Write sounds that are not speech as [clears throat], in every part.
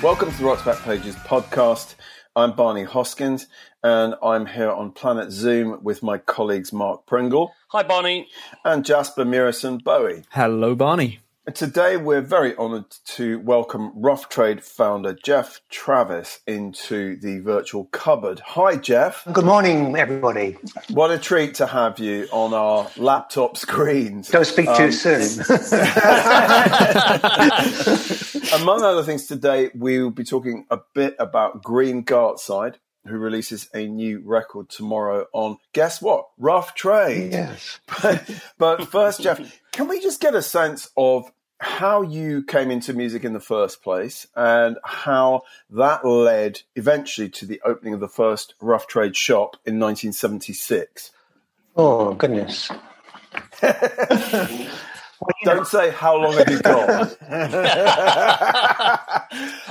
Welcome to the Rock's Back Pages podcast. I'm Barney Hoskyns, and I'm here on Planet Zoom with my colleagues Mark Pringle. Hi, Barney. And Jasper Murison Bowie. Hello, Barney. Today, we're very honoured to welcome Rough Trade founder Geoff Travis into the virtual cupboard. Hi, Geoff. Good morning, everybody. What a treat to have you on our laptop screens. Don't speak too um, soon. [laughs] [laughs] among other things, today we will be talking a bit about Green Gartside, who releases a new record tomorrow on guess what rough trade yes [laughs] but, but first geoff can we just get a sense of how you came into music in the first place and how that led eventually to the opening of the first rough trade shop in 1976. Oh, goodness. [laughs] well, Don't know. say how long have you got. [laughs]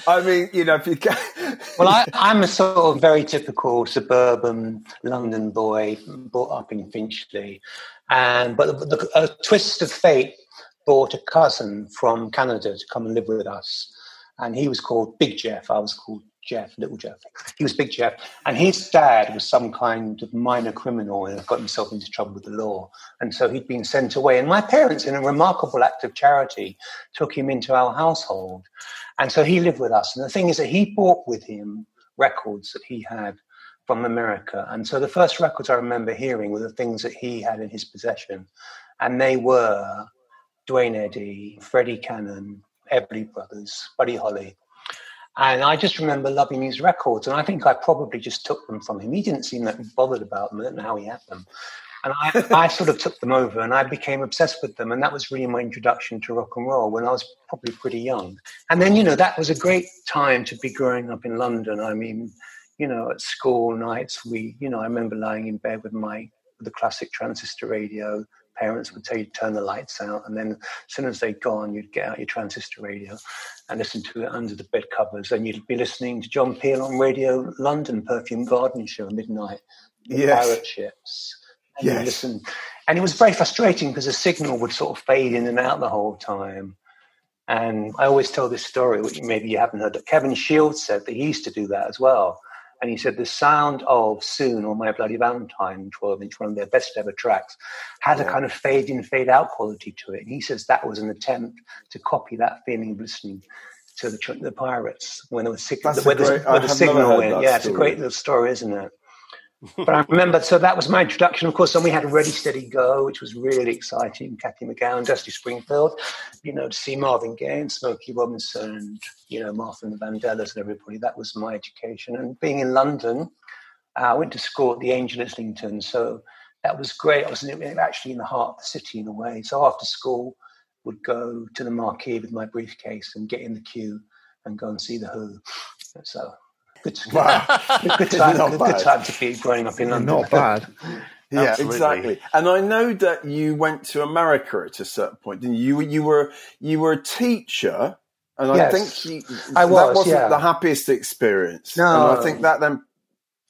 I mean, you know, if you can. [laughs] well, I, am a sort of very typical suburban London boy, brought up in Finchley, and but the, the, a twist of fate brought a cousin from Canada to come and live with us. And he was called Big Jeff. I was called Jeff, Little Jeff. He was Big Jeff. And his dad was some kind of minor criminal and got himself into trouble with the law. And so he'd been sent away. And my parents, in a remarkable act of charity, took him into our household. And so he lived with us. And the thing is that he brought with him records that he had from America. And so the first records I remember hearing were the things that he had in his possession. And they were Duane Eddy, Freddie Cannon, Everly Brothers, Buddy Holly. And I just remember loving these records, and I think I probably just took them from him. He didn't seem that bothered about them. I don't know how he had them. And I, I [laughs] sort of took them over and I became obsessed with them. And that was really my introduction to rock and roll when I was probably pretty young. And then, you know, that was a great time to be growing up in London. I mean, you know, at school nights, we, you know, I remember lying in bed with my, the classic transistor radio, parents would tell you to turn the lights out, and then as soon as they'd gone, you'd get out your transistor radio and listen to it under the bed covers, and you'd be listening to John Peel on Radio London, Perfumed Garden Show, midnight, yes. pirate ships. And yes. listen, and it was very frustrating because the signal would sort of fade in and out the whole time. And I always tell this story, which maybe you haven't heard, that Kevin Shields said that he used to do that as well and he said the sound of Soon or My Bloody Valentine, 12 inch, one of their best ever tracks, had yeah. a kind of fade in, fade out quality to it. And he says that was an attempt to copy that feeling of listening to the, the Pirates when there was sig- where, great, the, where the signal went. Yeah, story. it's a great little story, isn't it? But I remember, so that was my introduction. Of course, then we had Ready Steady Go, which was really exciting. Cathy McGowan, Dusty Springfield, you know, to see Marvin Gaye and Smokey Robinson and, you know, Martha and the Vandellas and everybody. That was my education. And being in London, uh, I went to school at the Angel Islington. So that was great. I was actually in the heart of the city in a way. So after school, would go to the marquee with my briefcase and get in the queue and go and see the Who. So Good, wow. good, time, good, good time to be growing up in London. Not bad. [laughs] yeah, Absolutely. exactly. And I know that you went to America at a certain point, didn't you? You were you were a teacher, and yes, I think you, I was, that wasn't yeah. the happiest experience. No, and I think that then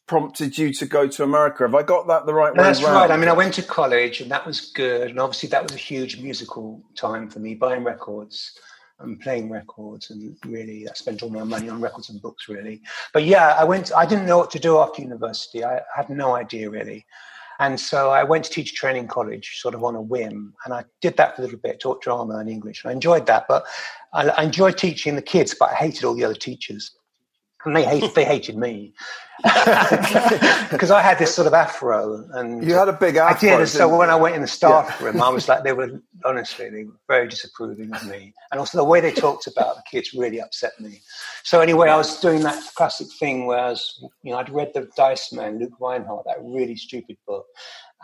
prompted you to go to America. Have I got that the right no, way? That's around? right. I mean, I went to college, and that was good, and obviously that was a huge musical time for me, buying records and playing records and really I spent all my money on records and books really. But yeah, I went I didn't know what to do after university. I had no idea really. And so I went to teach training college sort of on a whim. And I did that for a little bit, taught drama and English. And I enjoyed that. But I enjoyed teaching the kids, but I hated all the other teachers and they hated they hated me [laughs] because I had this sort of afro, and you had a big afro. I did. So when I went in the staff yeah. room, I was like, they were honestly they were very disapproving of me, and also the way they talked about the kids really upset me. So anyway, I was doing that classic thing where I was, you know, I'd read the Dice Man, Luke Rhinehart, that really stupid book.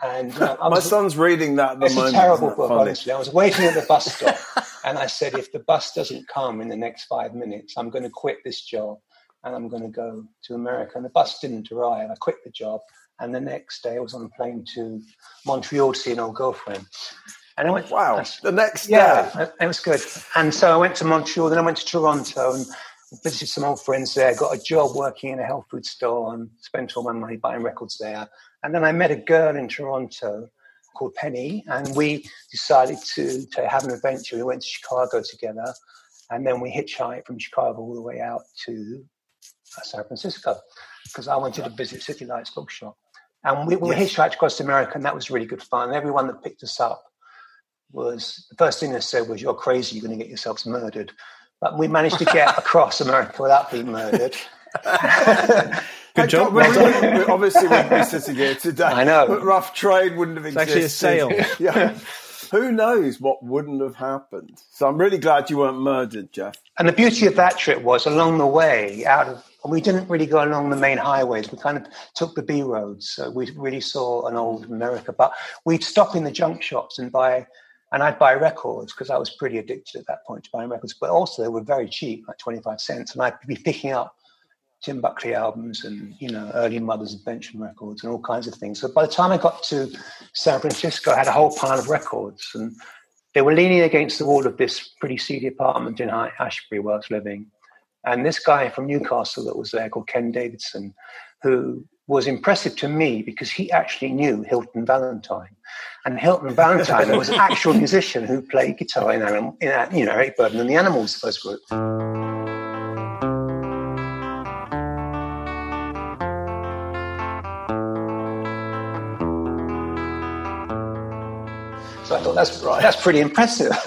And you know, my was, son's reading that. At the it's moment, a terrible book, funny? honestly. I was waiting at the bus stop, [laughs] and I said, if the bus doesn't come in the next five minutes, I'm going to quit this job and I'm going to go to America. And the bus didn't arrive. I quit the job. And the next day I was on a plane to Montreal to see an old girlfriend. And I went, wow, the next yeah, day. it was good. And so I went to Montreal, then I went to Toronto and visited some old friends there, got a job working in a health food store and spent all my money buying records there. And then I met a girl in Toronto called Penny, and we decided to, to have an adventure. We went to Chicago together And then we hitchhiked from Chicago all the way out to San Francisco because I wanted to visit City Lights Bookshop. And we, we yes. hitchhiked across America, and that was really good fun. Everyone that picked us up was the first thing they said was, "You're crazy. You're going to get yourselves murdered." But we managed to get [laughs] across America without being murdered. [laughs] Good job. We, we, we, obviously, wouldn't be sitting here today. I know. But rough trade wouldn't have it's existed. actually a sale. [laughs] yeah. Who knows what wouldn't have happened? So I'm really glad you weren't murdered, Geoff. And the beauty of that trip was along the way, out of we didn't really go along the main highways. We kind of took the B roads. So we really saw an old America. But we'd stop in the junk shops and buy and I'd buy records because I was pretty addicted at that point to buying records. But also they were very cheap, like 25 cents. And I'd be picking up Tim Buckley albums and you know early Mothers Invention records and all kinds of things. So by the time I got to San Francisco, I had a whole pile of records, and they were leaning against the wall of this pretty seedy apartment in Ashbury where I was living. And this guy from Newcastle that was there called Ken Davidson, who was impressive to me because he actually knew Hilton Valentine. And Hilton Valentine was an actual [laughs] musician who played guitar in, um, in uh, you know, Eric Burdon and the Animals first group. That's right. that's pretty impressive. [laughs]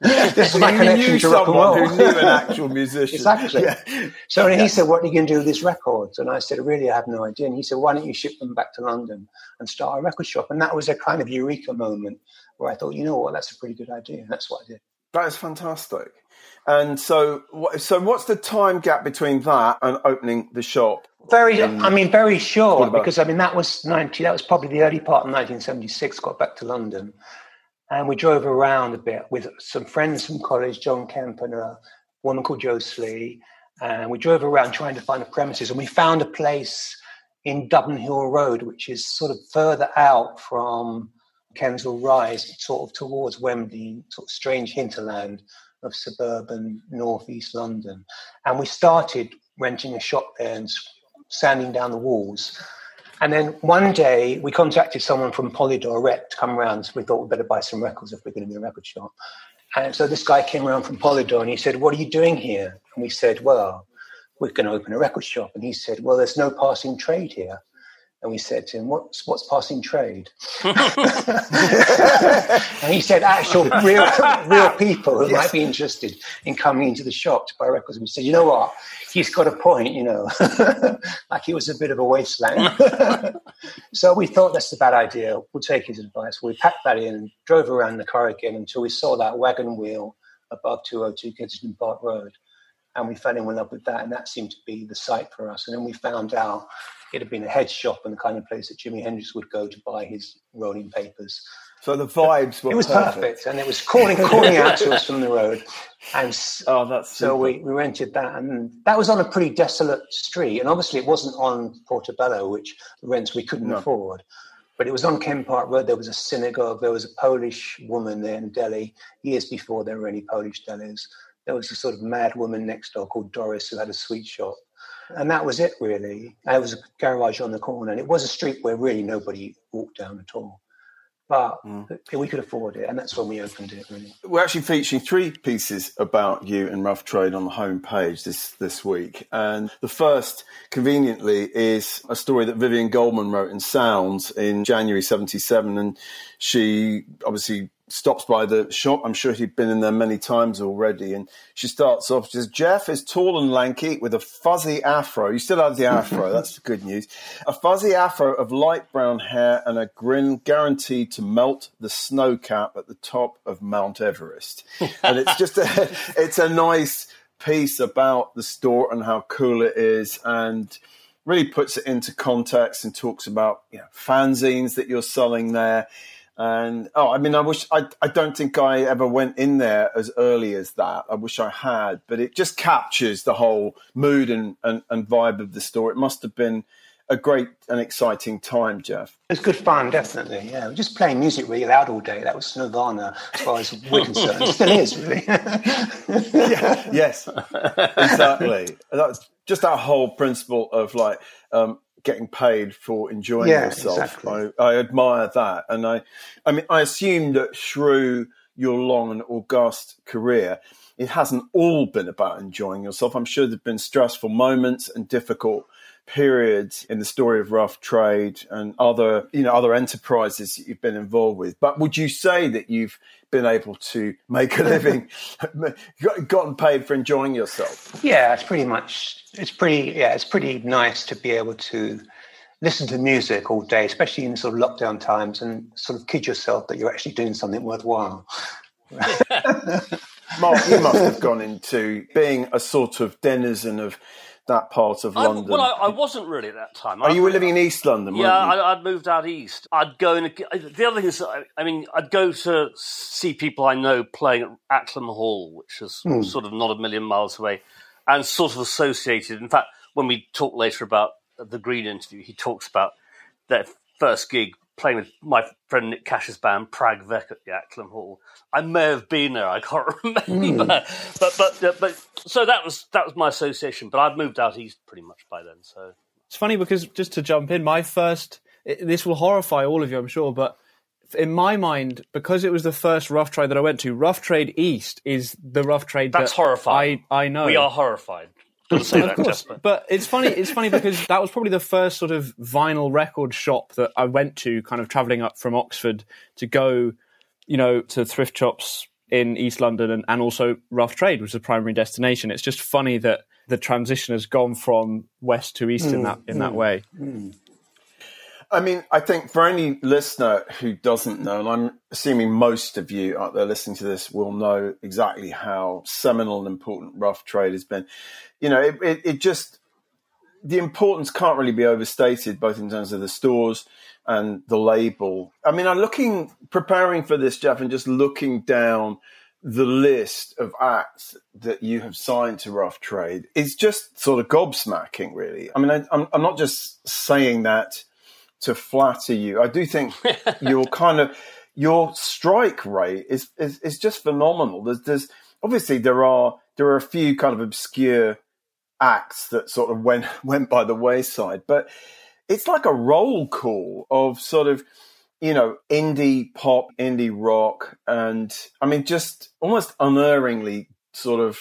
this is my connection to rock and roll. Who knew an actual [laughs] musician? exactly. Yeah. So yeah. he said, "What are you going to do with these records?" And I said, "Really, I have no idea." And he said, "Why don't you ship them back to London and start a record shop?" And that was a kind of eureka moment where I thought, you know what, that's a pretty good idea. And that's what I did. That is fantastic. And so, so what's the time gap between that and opening the shop? Very, I mean, very short because I mean that was ninety. That was probably the early part of 1976. Got back to London, and we drove around a bit with some friends from college, John Kemp and a woman called Jo Slee. And we drove around trying to find the premises. And we found a place in Dublin Hill Road, which is sort of further out from Kensal Rise, sort of towards Wembley, sort of strange hinterland of suburban northeast London. And we started renting a shop there and sanding down the walls and then one day we contacted someone from Polydor Rec to come around. We thought we'd better buy some records if we're going to be a record shop. And so this guy came around from Polydor and he said, What are you doing here? And we said, Well, we're going to open a record shop. And he said, Well, there's no passing trade here. And we said to him, What's, what's passing trade? [laughs] and he said, Actual real, real people who yes. might be interested in coming into the shop to buy records. And we said, You know what? He's got a point, you know, [laughs] like he was a bit of a wasteland. [laughs] so we thought that's a bad idea. We'll take his advice. We packed that in and drove around the car again until we saw that wagon wheel above 202 Kensington Park Road. And we fell in love with that, and that seemed to be the site for us. And then we found out it had been a head shop and the kind of place that Jimi Hendrix would go to buy his rolling papers. So the vibes were It was perfect, perfect and it was calling calling out to us from the road. And [laughs] oh, that's so we, we rented that, and that was on a pretty desolate street. And obviously, it wasn't on Portobello, which rents we couldn't no. afford. But it was on Kent Park Road. There was a synagogue. There was a Polish woman there in Delhi years before there were any Polish delis. There was a sort of mad woman next door called Doris who had a sweet shop. And that was it, really. There was a garage on the corner, and it was a street where really nobody walked down at all. But mm. we could afford it, and that's when we opened it. Really, we're actually featuring three pieces about you and Rough Trade on the homepage this this week, and the first, conveniently, is a story that Vivien Goldman wrote in Sounds in January '77, and she obviously stops by the shop. I'm sure he'd been in there many times already. And she starts off, she says, Geoff is tall and lanky with a fuzzy afro. You still have the afro. That's the good news. A fuzzy afro of light brown hair and a grin guaranteed to melt the snow cap at the top of Mount Everest. and it's just a, [laughs] it's a nice piece about the store and how cool it is. And, really puts it into context and talks about you know, fanzines that you're selling there. And oh, I mean, I wish I I don't think I ever went in there as early as that. I wish I had, but it just captures the whole mood and, and, and vibe of the store. It must have been a great and exciting time, Geoff. It was good fun, definitely. Yeah, we're just playing music really loud all day. That was Nirvana, as far as we're [laughs] concerned. It still is, really. yeah, yes, [laughs] exactly. That's just that whole principle of like um, getting paid for enjoying yeah, yourself. Exactly. I, I, admire that, and I, I mean, I assume that through your long and august career, it hasn't all been about enjoying yourself. I'm sure there've been stressful moments and difficult periods in the story of rough trade and other you know other enterprises that you've been involved with. But would you say that you've been able to make a [laughs] living gotten paid for enjoying yourself? Yeah it's pretty much it's pretty yeah it's pretty nice to be able to listen to music all day especially in sort of lockdown times and sort of kid yourself that you're actually doing something worthwhile. [laughs] Mark, you must have gone into being a sort of denizen of that part of London? I, well, I, I, wasn't really at that time. Oh, you were living in East London, yeah, I, would moved out east. I'd go and the other thing is, I, mean, I'd go to see people I know playing at Acklam Hall, which is mm. sort of not a million miles away, and sort of associated. In fact, when we talk later about the Green interview, he talks about their first gig playing with my friend Nick Cash's band Prag Vec at the Acklam Hall. I may have been there. I can't [laughs] remember, mm. but but uh, but so that was that was my association. But I'd moved out east pretty much by then. So it's funny because just to jump in, my first this will horrify all of you, I'm sure, but in my mind, because it was the first rough trade that I went to, Rough Trade East is the rough trade that's that horrifying. I I know we are horrified say that, of course. But it's funny. It's funny because that was probably the first sort of vinyl record shop that I went to, kind of traveling up from Oxford to go, you know, to thrift shops in East London and, and also Rough Trade was the primary destination. It's just funny that the transition has gone from west to east mm, in that in mm, that way. Mm. I mean, I think for any listener who doesn't know, and I'm assuming most of you out there listening to this will know exactly how seminal and important rough trade has been. You know, it, it, it just, the importance can't really be overstated, both in terms of the stores and the label. I mean, I'm looking, preparing for this, Geoff, and just looking down the list of acts that you have signed to Rough Trade is just sort of gobsmacking, really. I mean, I, I'm, I'm not just saying that to flatter you. I do think [laughs] your kind of your strike rate is, is, is just phenomenal. There's, there's obviously there are there are a few kind of obscure acts that sort of went [laughs] went by the wayside, but it's like a roll call of sort of you know indie pop, indie rock, and I mean just almost unerringly sort of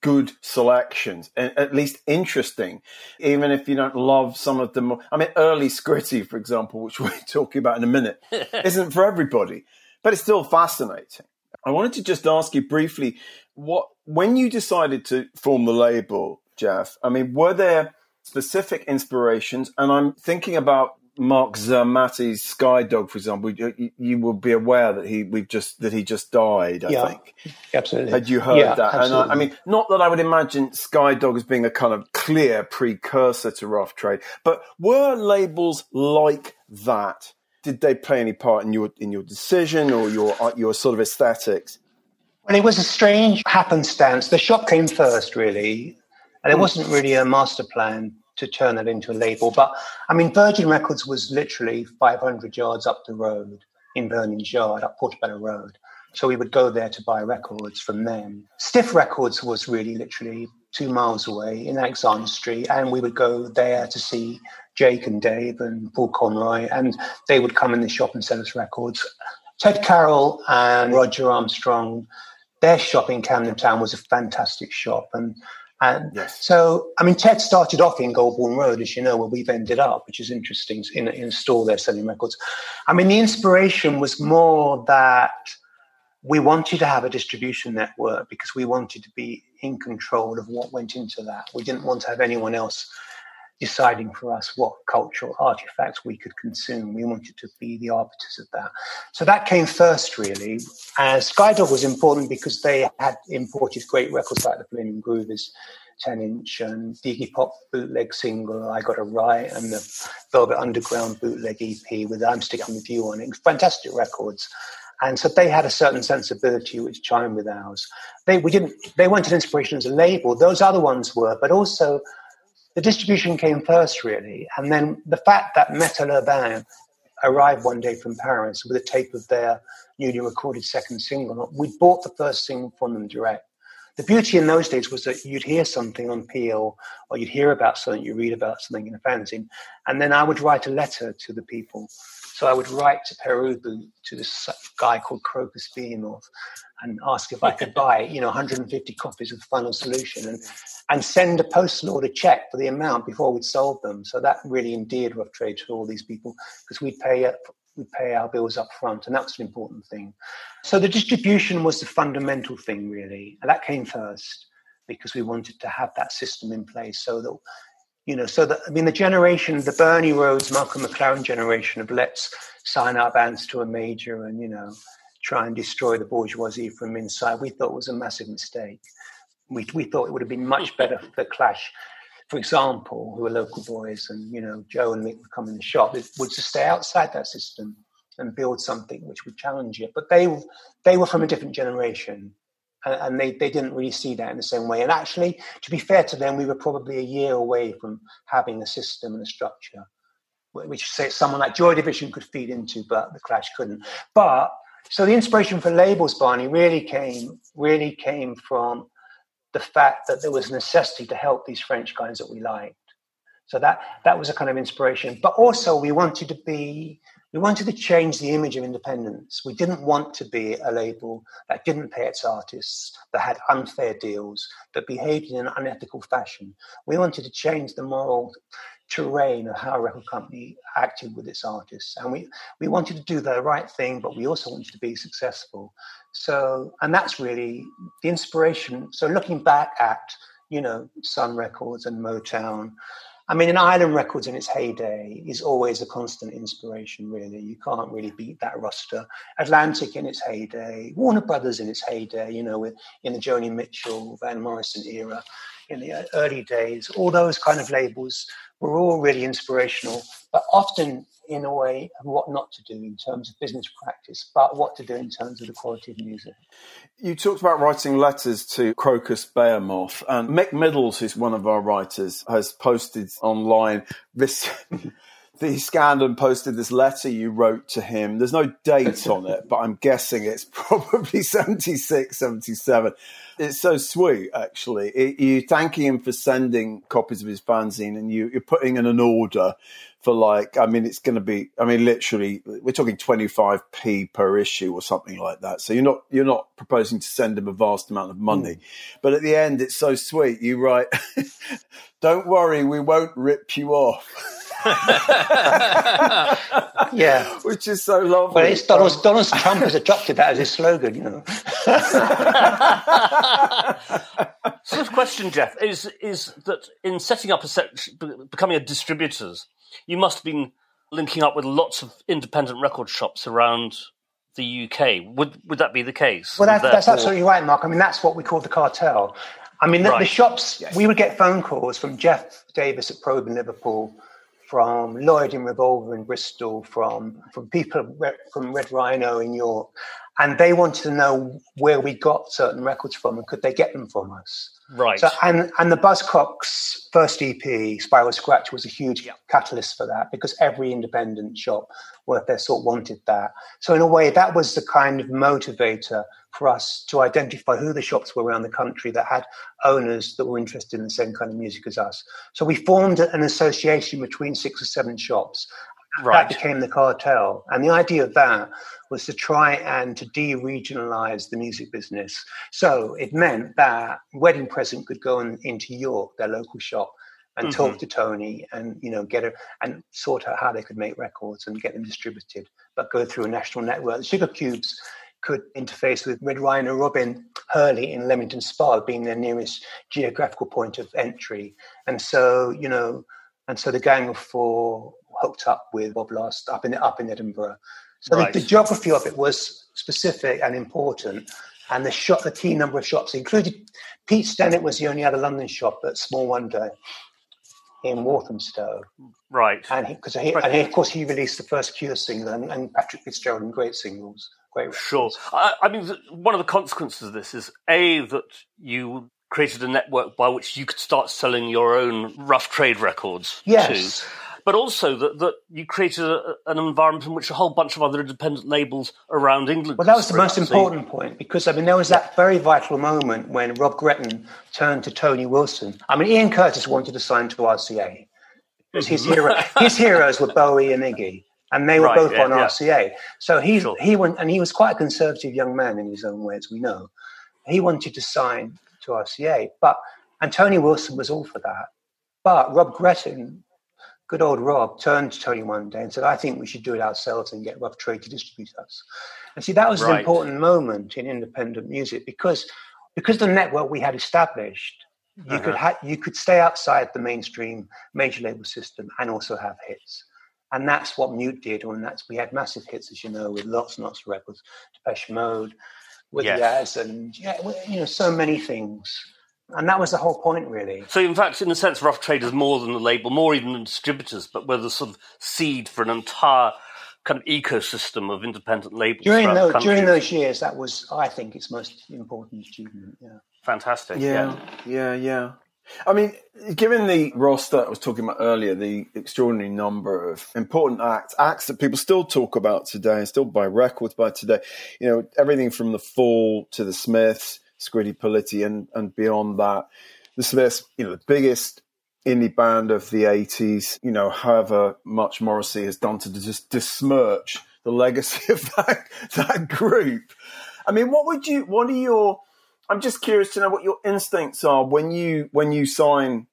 good selections, and at least interesting, even if you don't love some of them. I mean, early Scritti, for example, which [laughs] we're talking about in a minute, [laughs] isn't for everybody, but it's still fascinating. I wanted to just ask you briefly what when you decided to form the label, Geoff. I mean, were there specific inspirations? And I'm thinking about Marc Zermati's Skydog, for example, you, you, will be aware that he we've just that he just died. I yeah, think absolutely. Had you heard yeah, that? Absolutely. And I, I, mean, not that I would imagine Skydog as being a kind of clear precursor to Rough Trade, but were labels like that? Did they play any part in your in your decision or your uh, your sort of aesthetics? Well, it was a strange happenstance. The shop came first, really, and it hmm. wasn't really a master plan to turn that into a label. But I mean, Virgin Records was literally 500 yards up the road in Vernon's Yard, up Portobello Road. So we would go there to buy records from them. Stiff Records was really literally two miles away in Alexander Street, and we would go there to see Jake and Dave and Paul Conroy, and they would come in the shop and sell us records. Ted Carroll and Roger Armstrong, their shop in Camden Town was a fantastic shop, and and yes. so, I mean, Ted started off in Golborne Road, as you know, where we've ended up, which is interesting, in, in a store there selling records. I mean, the inspiration was more that we wanted to have a distribution network because we wanted to be in control of what went into that. We didn't want to have anyone else deciding for us what cultural artifacts we could consume. We wanted to be the arbiters of that. So that came first, really. As Skydog was important because they had imported great records like the Flaming Groovies. 10 inch and the Iggy Pop bootleg single, I Got a Right, and the Velvet Underground bootleg EP with I'm Sticking With You on it. Fantastic records. And so they had a certain sensibility which chimed with ours. They, we didn't, they weren't an inspiration as a label, those other ones were, but also the distribution came first, really. And then the fact that Metal Urbain arrived one day from Paris with a tape of their newly recorded second single, we bought the first single from them direct. The beauty in those days was that you'd hear something on Peel or you'd hear about something, you read about something in a fanzine, and then I would write a letter to the people. So I would write to Pere Ubu, to this guy called Crocus Behemoth, and ask if I could [laughs] buy, you know, 150 copies of the Final Solution and, and send a postal order check for the amount before we'd sold them. So that really endeared Rough Trade to all these people because we'd pay we pay our bills up front, and that's an important thing. So the distribution was the fundamental thing, really, and that came first because we wanted to have that system in place so that you know, so that I mean, the generation, the Bernie Rhodes, Malcolm McLaren generation of let's sign our bands to a major and you know try and destroy the bourgeoisie from inside, we thought was a massive mistake. We we thought it would have been much better for the Clash for example, who are local boys, and you know, Joe and Mick would come in the shop, would just stay outside that system and build something which would challenge it. But they they were from a different generation, and, and they they didn't really see that in the same way. And actually, to be fair to them, we were probably a year away from having a system and a structure, which say someone like Joy Division could feed into, but the Clash couldn't. But so the inspiration for labels, Barney, really came really came from the fact that there was necessity to help these French guys that we liked. So that that was a kind of inspiration. But also we wanted to be we wanted to change the image of independence. We didn't want to be a label that didn't pay its artists, that had unfair deals, that behaved in an unethical fashion. We wanted to change the moral terrain of how a record company acted with its artists. And we, we wanted to do the right thing, but we also wanted to be successful. So, and that's really the inspiration. So, looking back at, you know, Sun Records and Motown, I mean, an Island Records in its heyday is always a constant inspiration, really. You can't really beat that roster. Atlantic in its heyday, Warner Brothers in its heyday, you know, with in the Joni Mitchell, Van Morrison era, in the early days, all those kind of labels were all really inspirational, but often in a way what not to do in terms of business practice, but what to do in terms of the quality of music. You talked about writing letters to Crocus Behemoth, and Mick Middles, who's one of our writers, has posted online this. The Scandal posted this letter you wrote to him. There's no date on it, but I'm guessing it's [laughs] probably 76, 77. It's so sweet, actually. It, you thanking him for sending copies of his fanzine and you, you're putting in an order for like, I mean, it's going to be, I mean, literally, we're talking 25p per issue or something like that. So you're not, you're not proposing to send him a vast amount of money. Mm. But at the end, it's so sweet. You write, [laughs] don't worry, we won't rip you off. [laughs] [laughs] yeah, which is so lovely. Well, it's Donald, Donald Trump has adopted that as his slogan, you know. [laughs] so the question, Geoff, is is that in setting up a set, becoming a distributors, you must have been linking up with lots of independent record shops around the UK. Would would that be the case? Well, that's, that's absolutely right, Mark. I mean, that's what we call the cartel. I mean, the, right. the shops. Yes. We would get phone calls from Geoff Davies at Probe in Liverpool, from Lloyd in Revolver in Bristol, from from people from Red Rhino in York, and they wanted to know where we got certain records from and could they get them from us. Right. So, and and the Buzzcocks first EP, Spiral Scratch, was a huge yeah. catalyst for that because every independent shop worth their salt wanted that. So in a way, that was the kind of motivator for us to identify who the shops were around the country that had owners that were interested in the same kind of music as us. So we formed an association between six or seven shops. Right. That became the cartel. And the idea of that was to try and to de-regionalize the music business. So it meant that Wedding Present could go in, into York, their local shop, and mm-hmm. talk to Tony and you know get her and sort out how they could make records and get them distributed, but go through a national network. The Sugar Cubes could interface with Red Rhino Robin Hurley in Leamington Spa, being their nearest geographical point of entry. And so, you know, and so the Gang of Four hooked up with Bob Last up in up in Edinburgh. So right. the, the, geography of it was specific and important. And the shop, the key number of shops included Pete Stennett was the only other London shop at Small Wonder in Walthamstow. Right. And because he, right. and he, of course he released the first Cure single and, and Patrick Fitzgerald and great singles. Sure. I, I, mean, one of the consequences of this is a that you created a network by which you could start selling your own rough trade records. Yes. Too but also that, that you created a, an environment in which a whole bunch of other independent labels around England. Well, that was the most important point because I mean there was that very vital moment when Rob Gretton turned to Tony Wilson. I mean Ian Curtis wanted to sign to RCA because his mm-hmm. hero, his heroes were Bowie and Iggy. And they were Right, both yeah, on yeah. RCA. So he Sure. he went, and he was quite a conservative young man in his own way, as we know. He wanted to sign to RCA, but and Tony Wilson was all for that. But Rob Gretton, good old Rob, turned to Tony one day and said, "I think we should do it ourselves and get Rough Trade to distribute us." And see, that was an important moment in independent music because because the network we had established, you could Uh-huh. ha- you could stay outside the mainstream major label system and also have hits. And that's what Mute did, and that's we had massive hits, as you know, with lots and lots of records, Depeche Mode, with Yes. Yaz, and yeah, you know, so many things. And that was the whole point, really. So, in fact, in a sense, Rough Trade is more than the label, more even than distributors, but we're the sort of seed for an entire kind of ecosystem of independent labels. During throughout the those during those years, that was, I think, its most important achievement. Yeah. Fantastic. Yeah, yeah, yeah. I mean, given the roster I was talking about earlier, the extraordinary number of important acts, acts that people still talk about today and still buy records by today, you know, everything from the Fall to the Smiths, Scritti Politti, and, and beyond that. The Smiths, you know, the biggest indie band of the 80s, you know, however much Morrissey has done to just besmirch the legacy [laughs] of that, that group. I mean, what would you, what are your, I'm just curious to know what your instincts are when you when you sign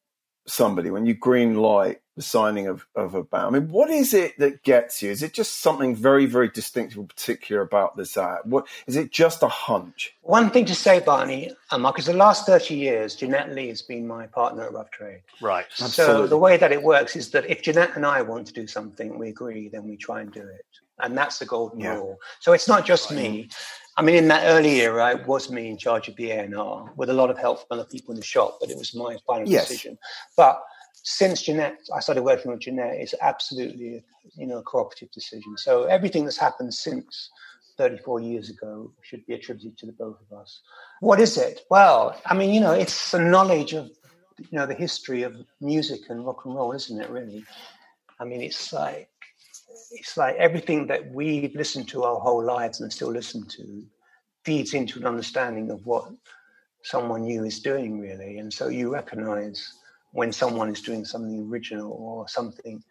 somebody, when you green light the signing of, of a band. I mean, what is it that gets you? Is it just something very, very distinctive or particular about this act? What is it just a hunch? One thing to say, Barney, uh, because the last 30 years, Jeanette Lee has been my partner at Rough Trade. Right. So Absolutely. the way that it works is that if Jeanette and I want to do something, we agree, then we try and do it. And that's the golden Yeah. rule. So it's not just me. I mean, in that early era, it was me in charge of the A&R with a lot of help from other people in the shop, but it was my final Yes. decision. But since Jeanette, I started working with Jeanette, it's absolutely, you know, a cooperative decision. So everything that's happened since 34 years ago should be attributed to the both of us. What is it? Well, I mean, you know, it's a knowledge of, you know, the history of music and rock and roll, isn't it? Really, I mean, it's like it's like everything that we've listened to our whole lives and still listen to feeds into an understanding of what someone new is doing, really. And so you recognize when someone is doing something original or something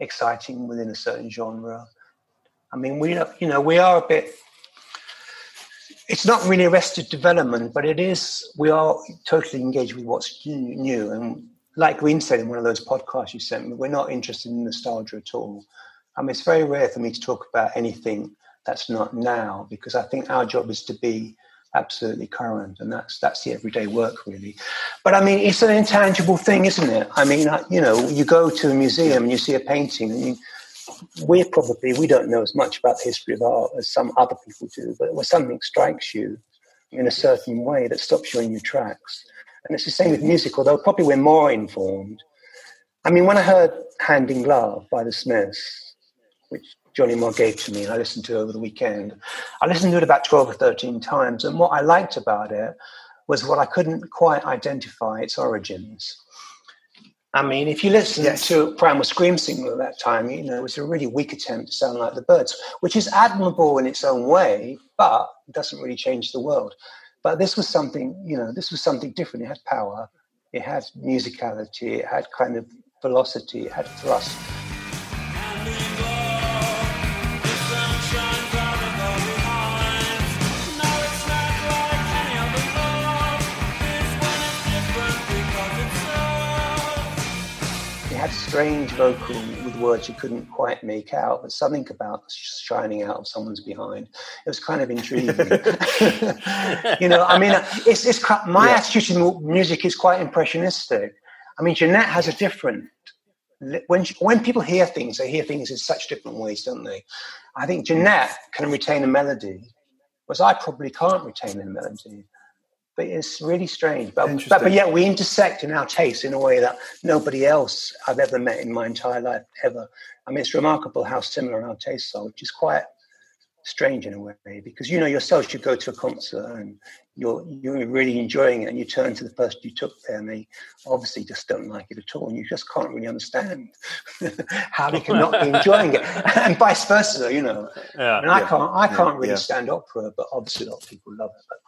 exciting within a certain genre. I mean, we you know, we are a bit. It's not really arrested development, but it is. We are totally engaged with what's new, and like Green said in one of those podcasts you sent me, we're not interested in nostalgia at all. I mean, it's very rare for me to talk about anything that's not now because I think our job is to be absolutely current, and that's that's the everyday work really. But I mean, it's an intangible thing, isn't it? I mean, you know, you go to a museum and you see a painting, and you, we're probably we don't know as much about the history of art as some other people do, but when something strikes you in a certain way that stops you in your tracks, and it's the same with music, although probably we're more informed. I mean, when I heard Hand in Glove by the Smiths, which Johnny Marr gave to me, and I listened to over the weekend. I listened to it about 12 or 13 times, and what I liked about it was what I couldn't quite identify its origins. I mean, if you listen Yes. to Primal Scream Signal at that time, you know, it was a really weak attempt to sound like the Byrds, which is admirable in its own way, but it doesn't really change the world. But this was something, you know, this was something different. It had power, it had musicality, it had kind of velocity, it had thrust. Strange vocal with words you couldn't quite make out, but something about shining out of someone's behind. It was kind of intriguing. [laughs] you know, I mean, uh, it's, it's my Yeah. attitude to music is quite impressionistic. I mean, Jeanette has a different. When when people hear things, they hear things in such different ways, don't they? I think Jeanette can retain a melody, whereas I probably can't retain a melody. But it's really strange. But, but, but yet we intersect in our tastes in a way that nobody else I've ever met in my entire life ever. I mean, it's remarkable how similar our tastes are, which is quite strange in a way because you know yourself you go to a concert and you're you're really enjoying it and you turn to the person you took there and they obviously just don't like it at all and you just can't really understand [laughs] how they can not be enjoying it [laughs] and vice versa you know Yeah. and I Yeah. can't I Yeah. can't really stand opera but obviously a lot of people love it but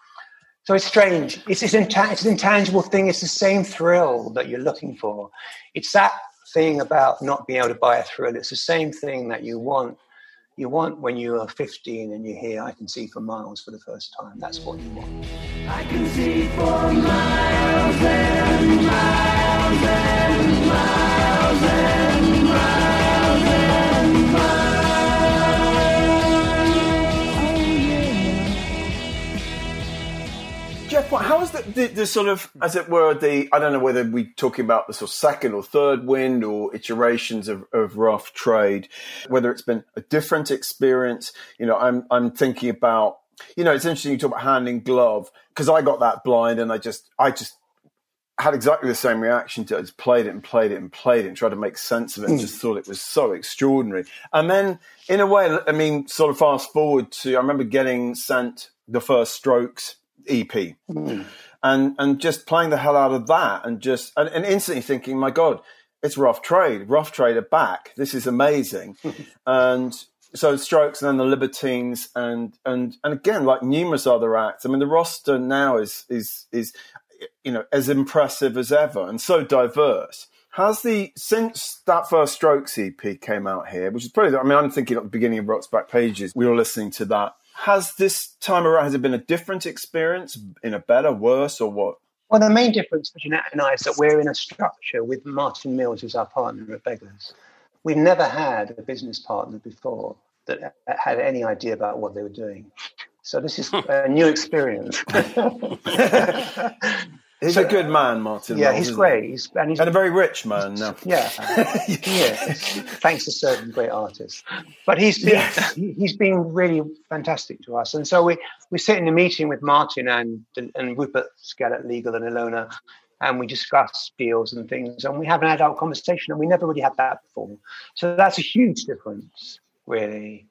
so it's strange it's, it's, an intangible thing it's the same thrill that you're looking for it's that thing about not being able to buy a thrill. It's the same thing that you want. You want when you are 15 and you hear "I can see for miles" for the first time. That's what you want. I can see for miles and miles and miles and miles Geoff, how is the, the, the, sort of, as it were, the I don't know whether we're talking about the sort of second or third wind or iterations of, of rough trade, whether it's been a different experience. You know, I'm I'm thinking about you know, it's interesting you talk about hand in glove because I got that blind and I just, I just had exactly the same reaction to it. I just played it and played it and played it and tried to make sense of it and mm. just thought it was so extraordinary. And then, in a way, I mean, sort of fast forward to, I remember getting sent the first Strokes EP. Mm. And, and just playing the hell out of that and just, and, and instantly thinking, my God, it's rough trade. Rough trade are back. This is amazing. [laughs] and so Strokes and then the Libertines and and and again like numerous other acts. I mean the roster now is is is you know as impressive as ever and so diverse. Has the since that first Strokes EP came out here, which is probably I mean I'm thinking at the beginning of Rock's Back Pages, we were listening to that. Has this time around has it been a different experience, in a better, worse, or what? Well, the main difference between that and I is that we're in a structure with Martin Mills as our partner at Beggars. We've never had a business partner before that had any idea about what they were doing. So this is [laughs] a new experience. [laughs] [laughs] He's so, a good man, Martin. Yeah, he's great. He's, and, he's, and a very rich man. [laughs] Yeah. [laughs] Thanks to certain great artists, but he's been yes. he's been really fantastic to us. And so we we sit in a meeting with Martin and and Rupert Skellett Legal and Ilona, and we discuss deals and things, and we have an adult conversation, and we never really had that before. So that's a huge difference, really.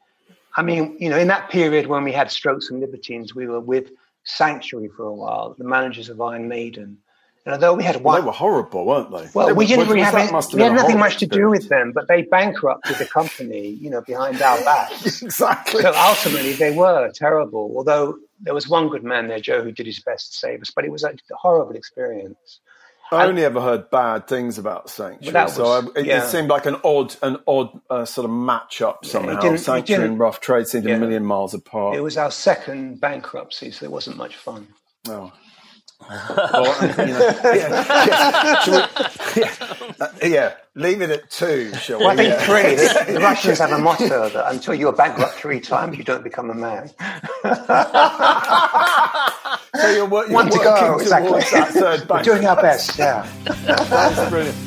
I mean, you know, in that period when we had Strokes and Libertines, we were with Sanctuary for a while, the managers of Iron Maiden. And although we had one, well, they were horrible, weren't they? Well, they we didn't really have, any, we had nothing much to do with them, but they bankrupted the company, you know, behind our backs. [laughs] exactly. So ultimately, they were terrible. Although there was one good man there, Joe, who did his best to save us, but it was a horrible experience. I only ever heard bad things about Sanctuary, was, so I, it, yeah. it, seemed like an odd, an odd uh, sort of match-up somehow. Yeah, Sanctuary and Rough Trade seemed yeah. a million miles apart. It was our second bankruptcy, so it wasn't much fun. Oh. [laughs] well, you know, yeah, we, uh, yeah, leave it at two, shall well, we? I think three. The, [laughs] the Russians have a motto that until you're bankrupt three times, you don't become a man. [laughs] so you're, you're One to go, exactly. that third We're doing our best, yeah. That's brilliant.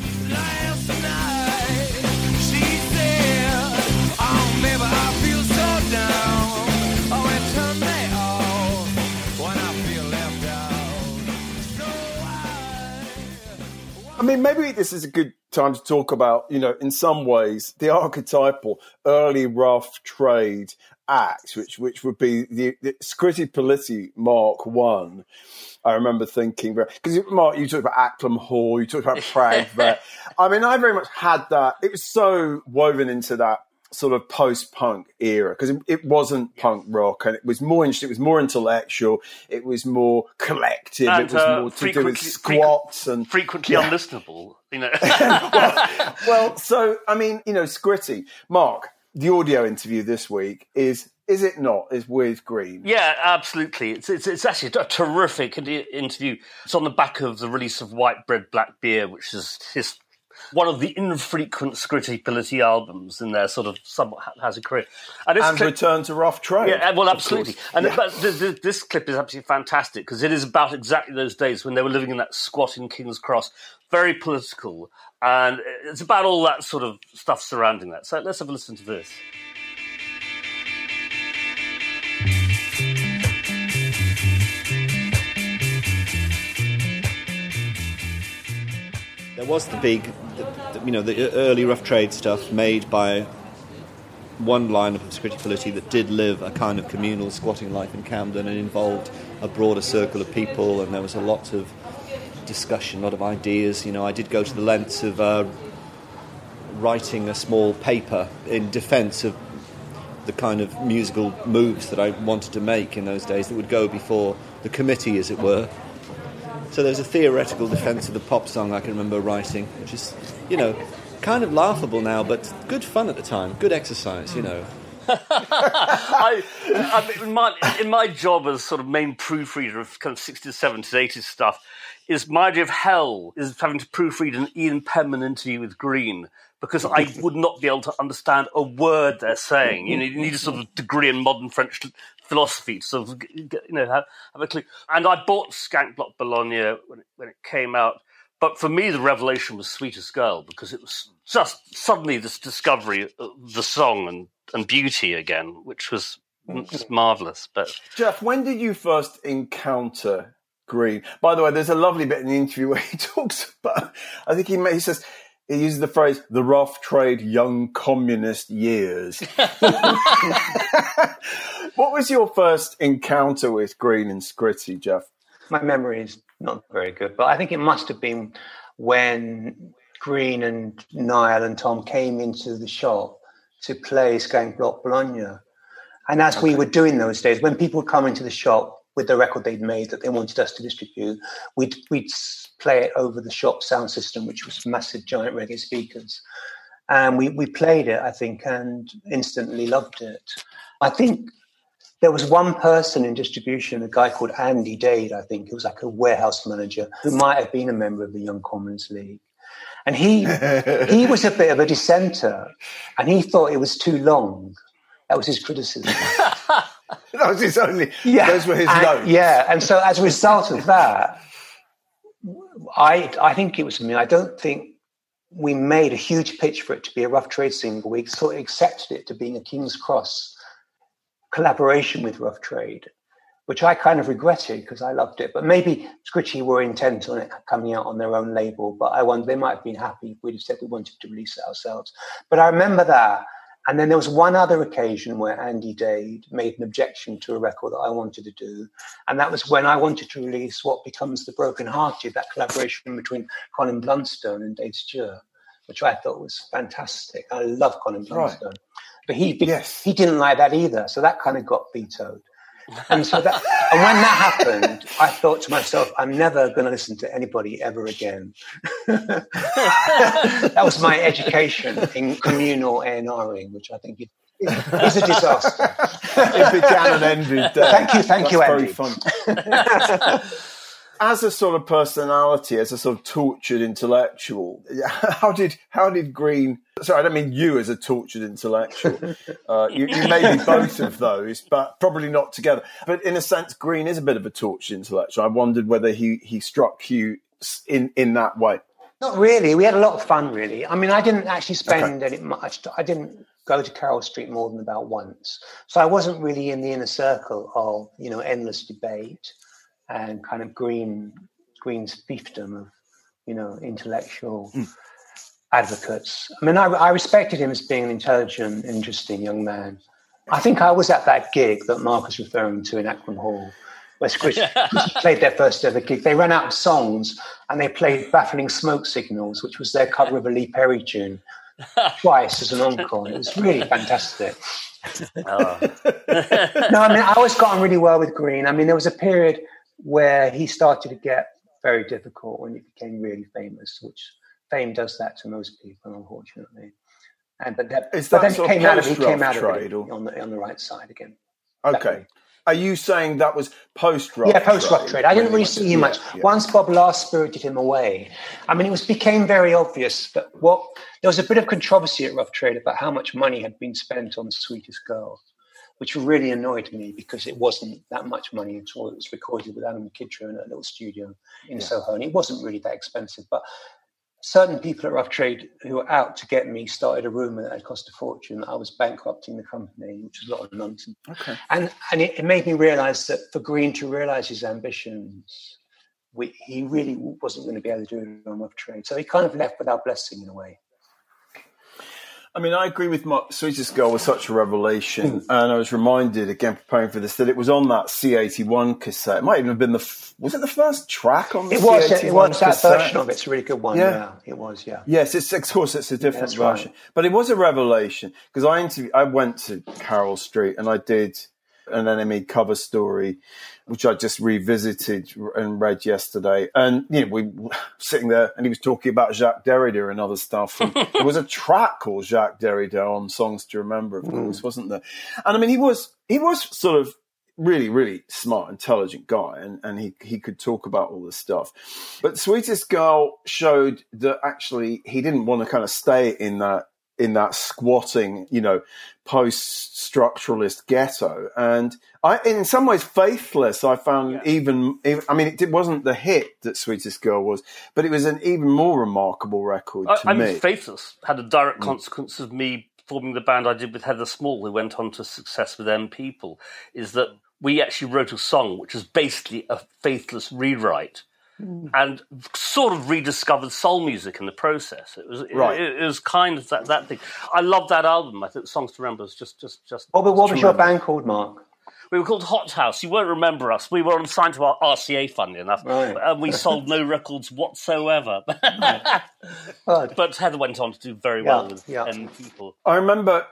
I mean, maybe this is a good time to talk about, you know, in some ways, the archetypal early rough trade act, which which would be the, the Politti Mark One. I remember thinking because Mark, you talked about Acklam Hall, you talked about [laughs] Prag. but I mean, I very much had that. It was so woven into that sort of post-punk era because it, it, wasn't punk rock and it was more interesting. It was more intellectual. It was more collective. And, it was uh, more to do with squats and frequently yeah. unlistenable. You know. [laughs] [laughs] well, well, so I mean, you know, Scritti, Mark. The audio interview this week is is it not? Is with Green? Yeah, absolutely. It's, it's, it's actually a terrific interview. It's on the back of the release of White Bread Black Beer, which is his one of the infrequent Scritti Politti albums in their sort of somewhat haphazard career. And, and clip, return to rough trade. Yeah, well, absolutely. And yeah. this, this clip is absolutely fantastic because it is about exactly those days when they were living in that squat in King's Cross. Very political, and it's about all that sort of stuff surrounding that. So let's have a listen to this. There was the big, the, you know, the early rough trade stuff made by one line of Politti that did live a kind of communal squatting life in Camden and involved a broader circle of people, and there was a lot of discussion, a lot of ideas. You know, I did go to the lengths of uh, writing a small paper in defence of the kind of musical moves that I wanted to make in those days that would go before the committee, as it were. So there's a theoretical defence of the pop song I can remember writing, which is, you know, kind of laughable now, but good fun at the time. Good exercise, you know. [laughs] I, I mean, in, my, in my job as sort of main proofreader of kind of 60s, 70s, 80s stuff, is my idea of hell is having to proofread an Ian Penman interview with Green because I would not be able to understand a word they're saying. You, know, you need a sort of degree in modern French philosophy to sort of, you know, have, have a clue. And I bought Skank Bloc Bologna when it, when it came out. But for me, the revelation was Sweetest Girl because it was just suddenly this discovery of the song and, and beauty again, which was mm-hmm. just marvelous. But Geoff, when did you first encounter Green? By the way, there's a lovely bit in the interview [laughs] where he talks about. I think he he says he uses the phrase "the rough trade young communist years." [laughs] what was your first encounter with Green and Scritti, Geoff? My memory is not very good, but I think it must have been when Green and Niall and Tom came into the shop to play Skank Bloc Bologna. And as okay. we were doing those days, when people would come into the shop with the record they'd made that they wanted us to distribute, we'd, we'd play it over the shop sound system, which was massive giant reggae speakers. And we, we played it, I think, and instantly loved it. I think there was one person in distribution, a guy called Andy Dade, I think, who was like a warehouse manager, who might have been a member of the Young Communist League. And he he [laughs] was a bit of a dissenter, and he thought it was too long. That was his criticism. [laughs] [laughs] that was his only. Yeah, those were his and, notes. Yeah, and so as a result of that, I I think it was me. I don't think we made a huge pitch for it to be a rough trade single. We sort of accepted it to being a King's Cross collaboration with Rough Trade, which I kind of regretted because I loved it. But maybe Scritti were intent on it coming out on their own label. But I wonder they might have been happy if we'd have said we wanted to release it ourselves. But I remember that. And then there was one other occasion where Andy Dade made an objection to a record that I wanted to do. And that was when I wanted to release what becomes The Broken Hearted, that collaboration between Colin Blunstone and Dave Stewart, which I thought was fantastic. I love Colin Blunstone. Right. But he yes. he didn't like that either, so that kind of got vetoed. And so that, and when that happened, I thought to myself, I'm never going to listen to anybody ever again. [laughs] that was my education in communal A&Ring, which I think is, is a disaster. it began and ended. Uh, thank you, thank That's you, Andy. Very fun [laughs] as a sort of personality, as a sort of tortured intellectual, [laughs] how did how did Green? Sorry, I don't mean you as a tortured intellectual. [laughs] Uh, you, you may be both of those, but probably not together. But in a sense, Green is a bit of a tortured intellectual. I wondered whether he he struck you in in that way. Not really. We had a lot of fun. Really. I mean, I didn't actually spend okay. any much. I didn't go to Carol Street more than about once, so I wasn't really in the inner circle of you know endless debate and kind of Green Green's fiefdom of you know intellectual mm. advocates. I mean, I, I respected him as being an intelligent, interesting young man. I think I was at that gig that Mark was referring to in Acklam Hall, where [laughs] Scritti played their first ever gig. They ran out of songs and they played Baffling Smoke Signals, which was their cover of a Lee Perry tune, [laughs] twice as an encore. It was really fantastic. Oh. [laughs] no, I mean, I always got on really well with Green. I mean, there was a period where he started to get very difficult when he became really famous, which fame does that to most people, unfortunately. And but that, Is but that then came out of, he came out of it on the on the right side again. Okay. Are you saying that was post rock? Yeah, post rock trade. I didn't really see him much. Yeah. Once Bob Last spirited him away, I mean, it was became very obvious that what there was a bit of controversy at Rough Trade about how much money had been spent on Sweetest Girl which really annoyed me because it wasn't that much money at all. It was recorded with Alan McKitrow in a little studio in yeah. Soho, and it wasn't really that expensive. But certain people at Rough Trade who were out to get me started a rumor that it cost a fortune. That I was bankrupting the company, which was a lot of nonsense. Okay. And and it, it made me realise that for Green to realise his ambitions, we, he really wasn't going to be able to do it on Rough Trade. So he kind of left without blessing in a way. I mean, I agree with Mark. Sweetest Girl was such a revelation. Mm. And I was reminded, again, preparing for this, that it was on that C81 cassette. It might even have been the, was it the first track on the it was, C81 It was cassette? that version of it. It's a really good one. Yeah. yeah it was, yeah. Yes, it's, of course, it's a different yeah, version. Right. But it was a revelation because I interviewed, I went to Carol Street and I did an NME cover story, which I just revisited and read yesterday. And you know, we were [laughs] sitting there, and he was talking about Jacques Derrida and other stuff. And [laughs] there was a track called Jacques Derrida on "Songs to Remember," of course, hmm. wasn't there? And I mean, he was he was sort of really, really smart, intelligent guy, and, and he, he could talk about all this stuff. But Sweetest Girl showed that actually he didn't want to kind of stay in that in that squatting, you know, post structuralist ghetto. And I, in some ways, faithless. I found yeah. even, even, I mean, it, wasn't the hit that Sweetest Girl was, but it was an even more remarkable record I, to I me. Mean, faithless had a direct mm. consequence of me forming the band I did with Heather Small, who went on to success with M People. Is that we actually wrote a song which was basically a faithless rewrite. Mm. and sort of rediscovered soul music in the process. It was right. it, it, was kind of that, that thing. I love that album. I think Songs to Remember is just just just. Oh, but what was your band called, Mark? We were called Hot House. You won't remember us. We were signed to our RCA, funnily enough, right. and we sold no records whatsoever. [laughs] [laughs] but Heather went on to do very well with yeah. people. I remember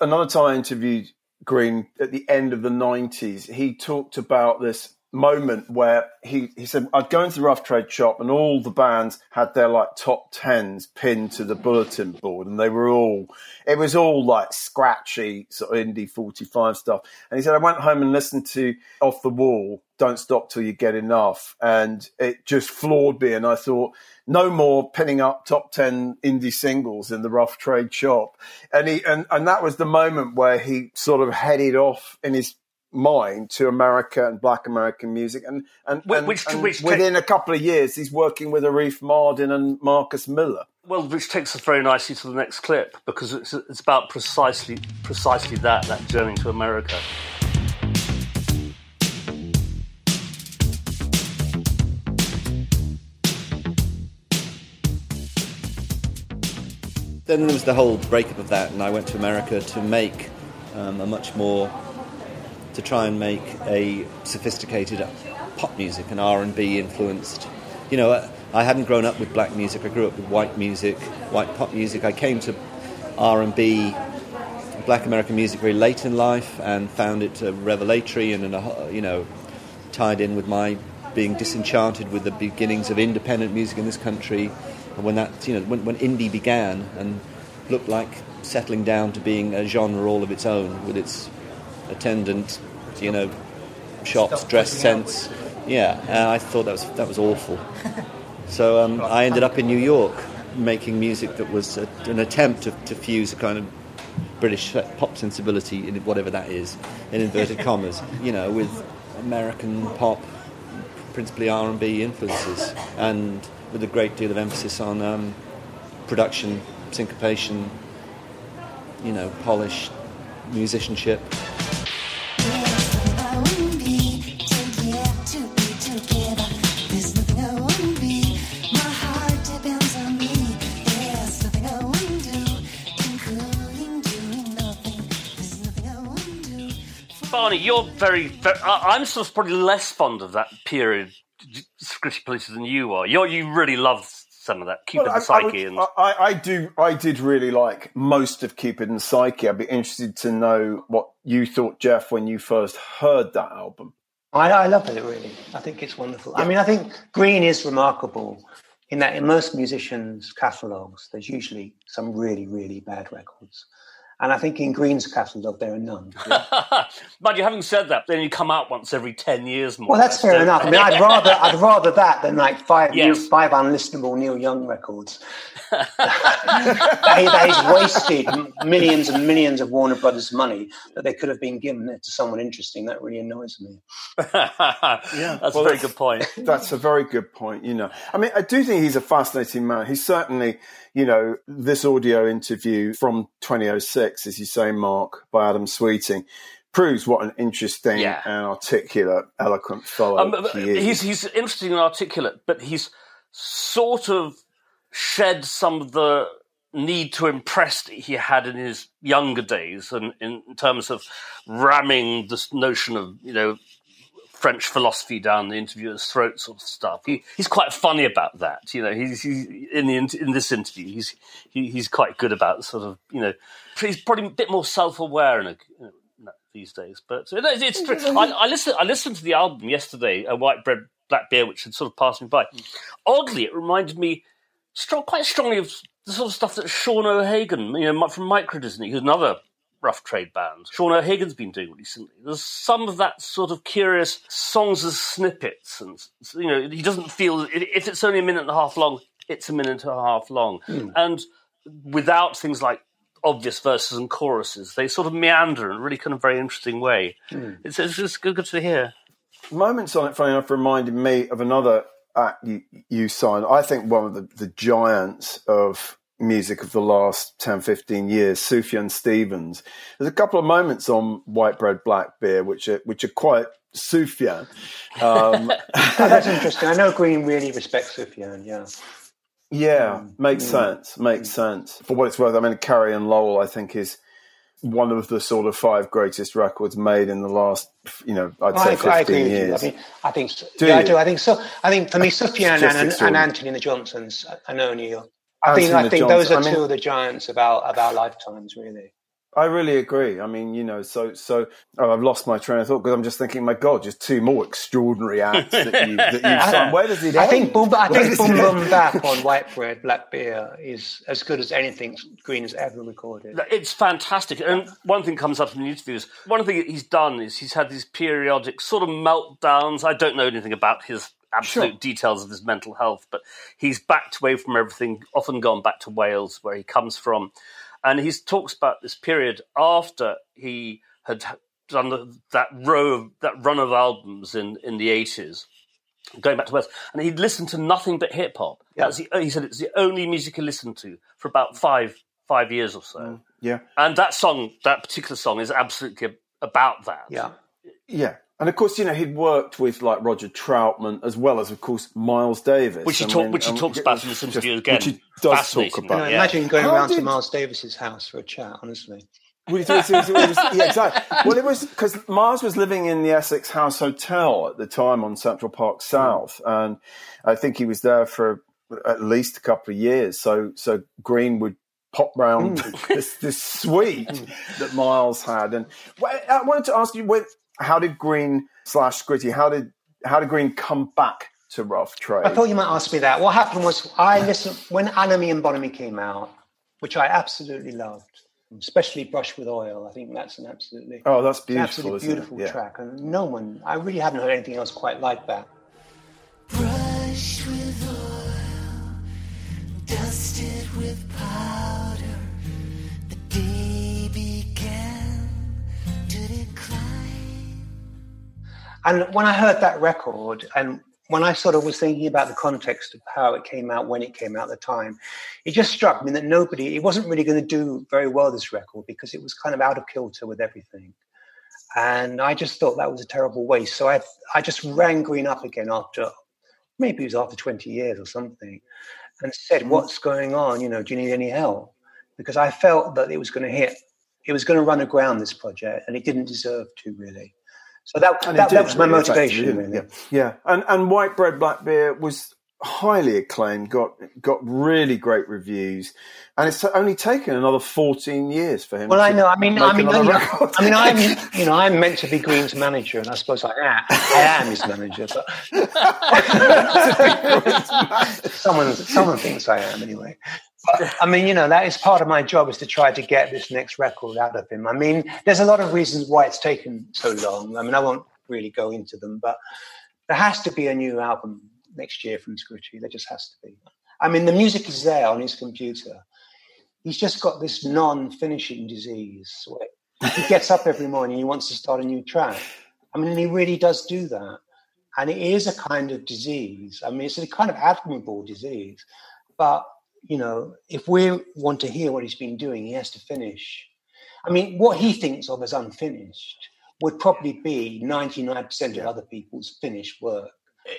another time I interviewed Green at the end of the 90s, he talked about this moment where he, he said, I'd go into the rough trade shop and all the bands had their like top tens pinned to the bulletin board and they were all, it was all like scratchy sort of indie 45 stuff. And he said, I went home and listened to Off the Wall, Don't Stop Till You Get Enough. And it just floored me. And I thought, no more pinning up top 10 indie singles in the rough trade shop. And he, and, and that was the moment where he sort of headed off in his mind to America and Black American music, and and, and, which, and which within a couple of years, he's working with Arif Mardin and Marcus Miller. Well, which takes us very nicely to the next clip because it's it's about precisely precisely that that journey to America. Then there was the whole breakup of that, and I went to America to make um, a much more to try and make a sophisticated pop music and R&B influenced. You know, I hadn't grown up with black music. I grew up with white music, white pop music. I came to R&B, black American music very late in life and found it uh, revelatory and, uh, you know, tied in with my being disenchanted with the beginnings of independent music in this country. And when that, you know, when, when indie began and looked like settling down to being a genre all of its own with its attendant you know, shops, dress sense. Yeah, and I thought that was that was awful. [laughs] So um, I ended up in New York making music that was a, an attempt to, to fuse a kind of British pop sensibility in whatever that is, in inverted commas, [laughs] you know, with American pop, principally R and B influences, and with a great deal of emphasis on um, production, syncopation, you know, polish, musicianship. You're very, very I'm sort of probably less fond of that period Scritti Politti than you are. You you really love some of that Cupid well, and Psyche. I, and... I, I, do. I did really like most of Cupid and Psyche. I'd be interested to know what you thought, Geoff, when you first heard that album. I, I love it really. I think it's wonderful. Yeah. I mean, I think Green is remarkable in that in most musicians' catalogues, there's usually some really, really bad records. And I think in Green's catalogue there are none. [laughs] Yeah? but you having said that, then you come out once every ten years more. Well, that's fair enough. I mean, I'd [laughs] rather I'd rather that than like five yes. new, five unlistenable Neil Young records. [laughs] they, they've wasted millions and millions of Warner Brothers money that they could have been given to someone interesting. That really annoys me. yeah, that's well, a very good point. That's a very good point. You know, I mean, I do think he's a fascinating man. He's certainly you know, this audio interview from 2006, as you say, Mark, by Adam Sweeting, proves what an interesting yeah. and articulate, eloquent fellow um, he is. He's, he's interesting and articulate, but he's sort of shed some of the need to impress that he had in his younger days and in terms of ramming this notion of, you know, French philosophy down the interviewer's throat, sort of stuff. He, he's quite funny about that. You know, he's, he's in the in this interview, he's he, he's quite good about sort of you know, he's probably a bit more self aware and these days. But it's, it's true. I, I listened. I listened to the album yesterday, "A White Bread Black Beer," which had sort of passed me by. Oddly, it reminded me strong, quite strongly of the sort of stuff that Sean O'Hagan, you know, from Microdisney, who's another rough trade band. Sean O'Hagan's been doing recently. There's some of that sort of curious songs as snippets, and you know, he doesn't feel if it's only a minute and a half long, it's a minute and a half long, mm. and without things like obvious verses and choruses, they sort of meander in a really kind of very interesting way. Mm. It's, it's just good, good to hear. Moments on it, funny enough, reminded me of another act you, you signed. I think one of the, the giants of music of the last 10, 15 years, Sufjan Stevens. There's a couple of moments on White Bread Black Beer which are, which are quite Sufjan. Um, [laughs] oh, that's interesting. I know Green really respects Sufjan, yeah. Yeah, um, makes mm, sense. Makes mm. sense. For what it's worth, I mean, Carrie and Lowell, I think, is one of the sort of five greatest records made in the last, you know, I'd say I, 15 I years. I, mean, I think, do yeah, you? I do. I think so. I think for me, [laughs] Sufjan and, and, Antony and the Johnsons, I know Neil. I think I think those are I mean, two of the giants of our of our lifetimes, really. I really agree. I mean, you know, so so oh, I've lost my train of thought because I'm just thinking, my God, just two more extraordinary acts that you [laughs] that you've done. Where does it I think Boom, I think Boom Boom Bap on White Bread Black Beer is as good as anything Green has ever recorded. It's fantastic. And one thing comes up in the interviews. One thing he's done is he's had these periodic sort of meltdowns. I don't know anything about his absolute sure. details of his mental health, but he's backed away from everything, often gone back to Wales, where he comes from. And he talks about this period after he had done the, that row of that run of albums in, in the 80s, going back to Wales, and he'd listened to nothing but hip hop. Yeah. he said it's the only music he listened to for about five five years or so. Mm, yeah. And that song, that particular song, is absolutely about that. Yeah. Yeah. And of course, you know, he'd worked with like Roger Troutman as well as, of course, Miles Davis. Which he, talk, mean, which he talks about in this interview again. Which he does talk about. Yeah. Imagine going How around did... to Miles Davis's house for a chat, honestly. Well, it was, it was, it was, yeah, exactly. Well, it was because Miles was living in the Essex House Hotel at the time on Central Park South, mm. and I think he was there for at least a couple of years. So, so Green would pop round mm. this, this suite mm. that Miles had, and I wanted to ask you, when, how did Green slash Scritti? How did how did Green come back to Rough Trade? I thought you might ask me that. What happened was I listened when Anomie and Bonhomie came out, which I absolutely loved, especially Brush with Oil. I think that's an absolutely oh, that's beautiful, absolutely beautiful yeah. track, and no one I really haven't heard anything else quite like that. Brush with oil, dusted with powder. And when I heard that record, and when I sort of was thinking about the context of how it came out, when it came out, at the time, it just struck me that nobody, it wasn't really going to do very well, this record, because it was kind of out of kilter with everything. And I just thought that was a terrible waste. So I, I just rang Green up again after, maybe it was after 20 years or something, and said, mm-hmm. What's going on? You know, do you need any help? Because I felt that it was going to hit, it was going to run aground this project, and it didn't deserve to really. So that, that, that was my motivation. Really. Yeah. yeah, and and white bread black beer was highly acclaimed, got got really great reviews, and it's only taken another fourteen years for him. Well, I know. I mean, I mean, I mean, I mean, I'm you [laughs] know I'm meant to be Green's manager, and I suppose I am. I am his manager, but [laughs] [laughs] someone someone thinks I am anyway. I mean, you know, that is part of my job is to try to get this next record out of him. I mean, there's a lot of reasons why it's taken so long. I mean, I won't really go into them, but there has to be a new album next year from Scritti. There just has to be. I mean, the music is there on his computer. He's just got this non-finishing disease. he gets up every morning, he wants to start a new track. I mean, he really does do that. And it is a kind of disease. I mean, it's a kind of admirable disease, but you know, if we want to hear what he's been doing, he has to finish. I mean, what he thinks of as unfinished would probably be 99% of other people's finished work.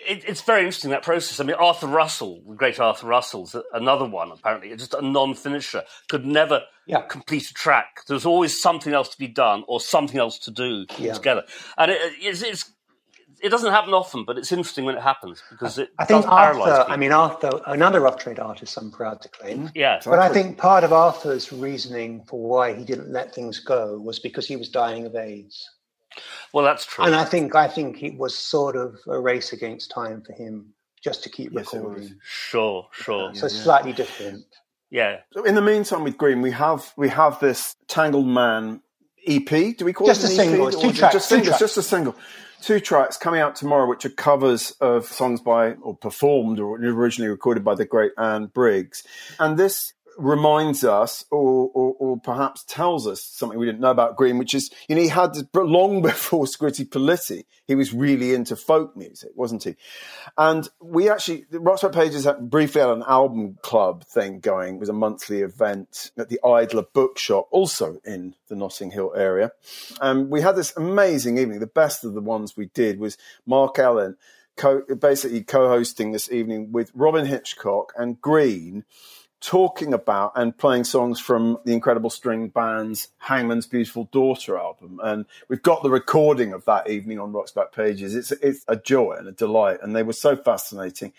It, it's very interesting that process. I mean, Arthur Russell, the great Arthur Russell's another one. Apparently, just a non-finisher could never yeah. complete a track. There's always something else to be done or something else to do yeah. together, and it, it's, it's it doesn't happen often, but it's interesting when it happens because it I think Arthur, people. I mean, Arthur, another rough trade artist, I'm proud to claim. yeah, But I think part of Arthur's reasoning for why he didn't let things go was because he was dying of AIDS. well, that's true. And I think I think it was sort of a race against time for him just to keep Yes, recording. was. Sure, sure. So slightly different. Yeah. So in the meantime, with Green, we have we have this Tangled Man EP. Do we call Just it a an EP? single. It's two tracks, Just two singles, tracks. just a single. Two tracks coming out tomorrow, which are covers of songs by or performed or originally recorded by the great Anne Briggs. And this reminds us, or, or, or perhaps tells us something we didn't know about Green, which is, you know, he had [laughs] long before Scritti Politti, he was really into folk music, wasn't he? And we actually, the Rock's Back Pages had briefly had an album club thing going. It was a monthly event at the Idler Bookshop, also in the Notting Hill area. And we had this amazing evening. The best of the ones we did was Mark Allen, co- basically co-hosting this evening with Robyn Hitchcock and Green talking about and playing songs from the incredible string band's Hangman's Beautiful Daughter album. And we've got the recording of that evening on Rock's Back Pages. It's, it's a joy and a delight. And they were so fascinating.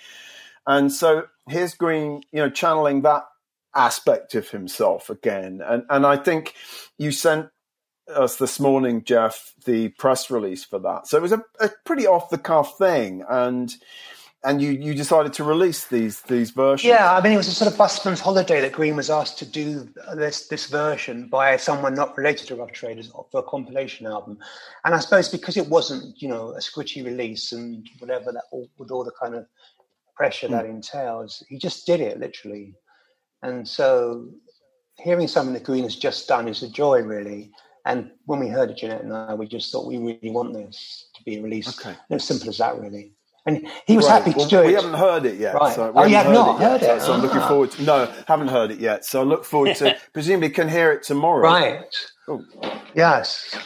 And so here's Green, you know, channeling that aspect of himself again. And, and I think you sent us this morning, Geoff, the press release for that. So it was a, a pretty off the cuff thing. And, and you, you decided to release these these versions. Yeah, I mean, it was a sort of busman's holiday that Green was asked to do uh, this this version by someone not related to Rough Traders for a compilation album, and I suppose because it wasn't, you know, a Scritti release and whatever that all, with all the kind of pressure that hmm. entails, he just did it literally, and so hearing something that Green has just done is a joy, really. And when we heard it, Jeannette and I, we just thought we really want this to be released. Okay. And it's simple as that, really. And he was Right. happy to Well, do it. We haven't heard it yet. Right. So Oh, you haven't have not yet, heard it? So, so I'm looking Ah. forward to. No, haven't heard it yet. So I look forward to. [laughs] presumably, can hear it tomorrow. Right. Oh. Yes.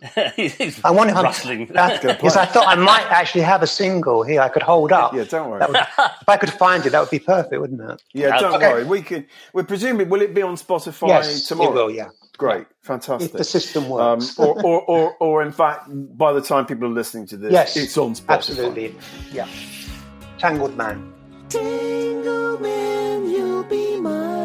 [laughs] He's I wonder if I'm, rustling. [laughs] that- because I thought I might actually have a single here I could hold up. Yeah, don't worry. Would, if I could find it, that would be perfect, wouldn't it? Yeah, don't Okay. worry. We can. We presumably will it be on Spotify yes, tomorrow? it will. Yeah, Great, fantastic. if fantastic. the system um, works. or, or, or, or in fact, by the time people are listening to this, yes, it's on Spotify. Absolutely. Yeah. Tangled Man. Tingleman, you'll be mine.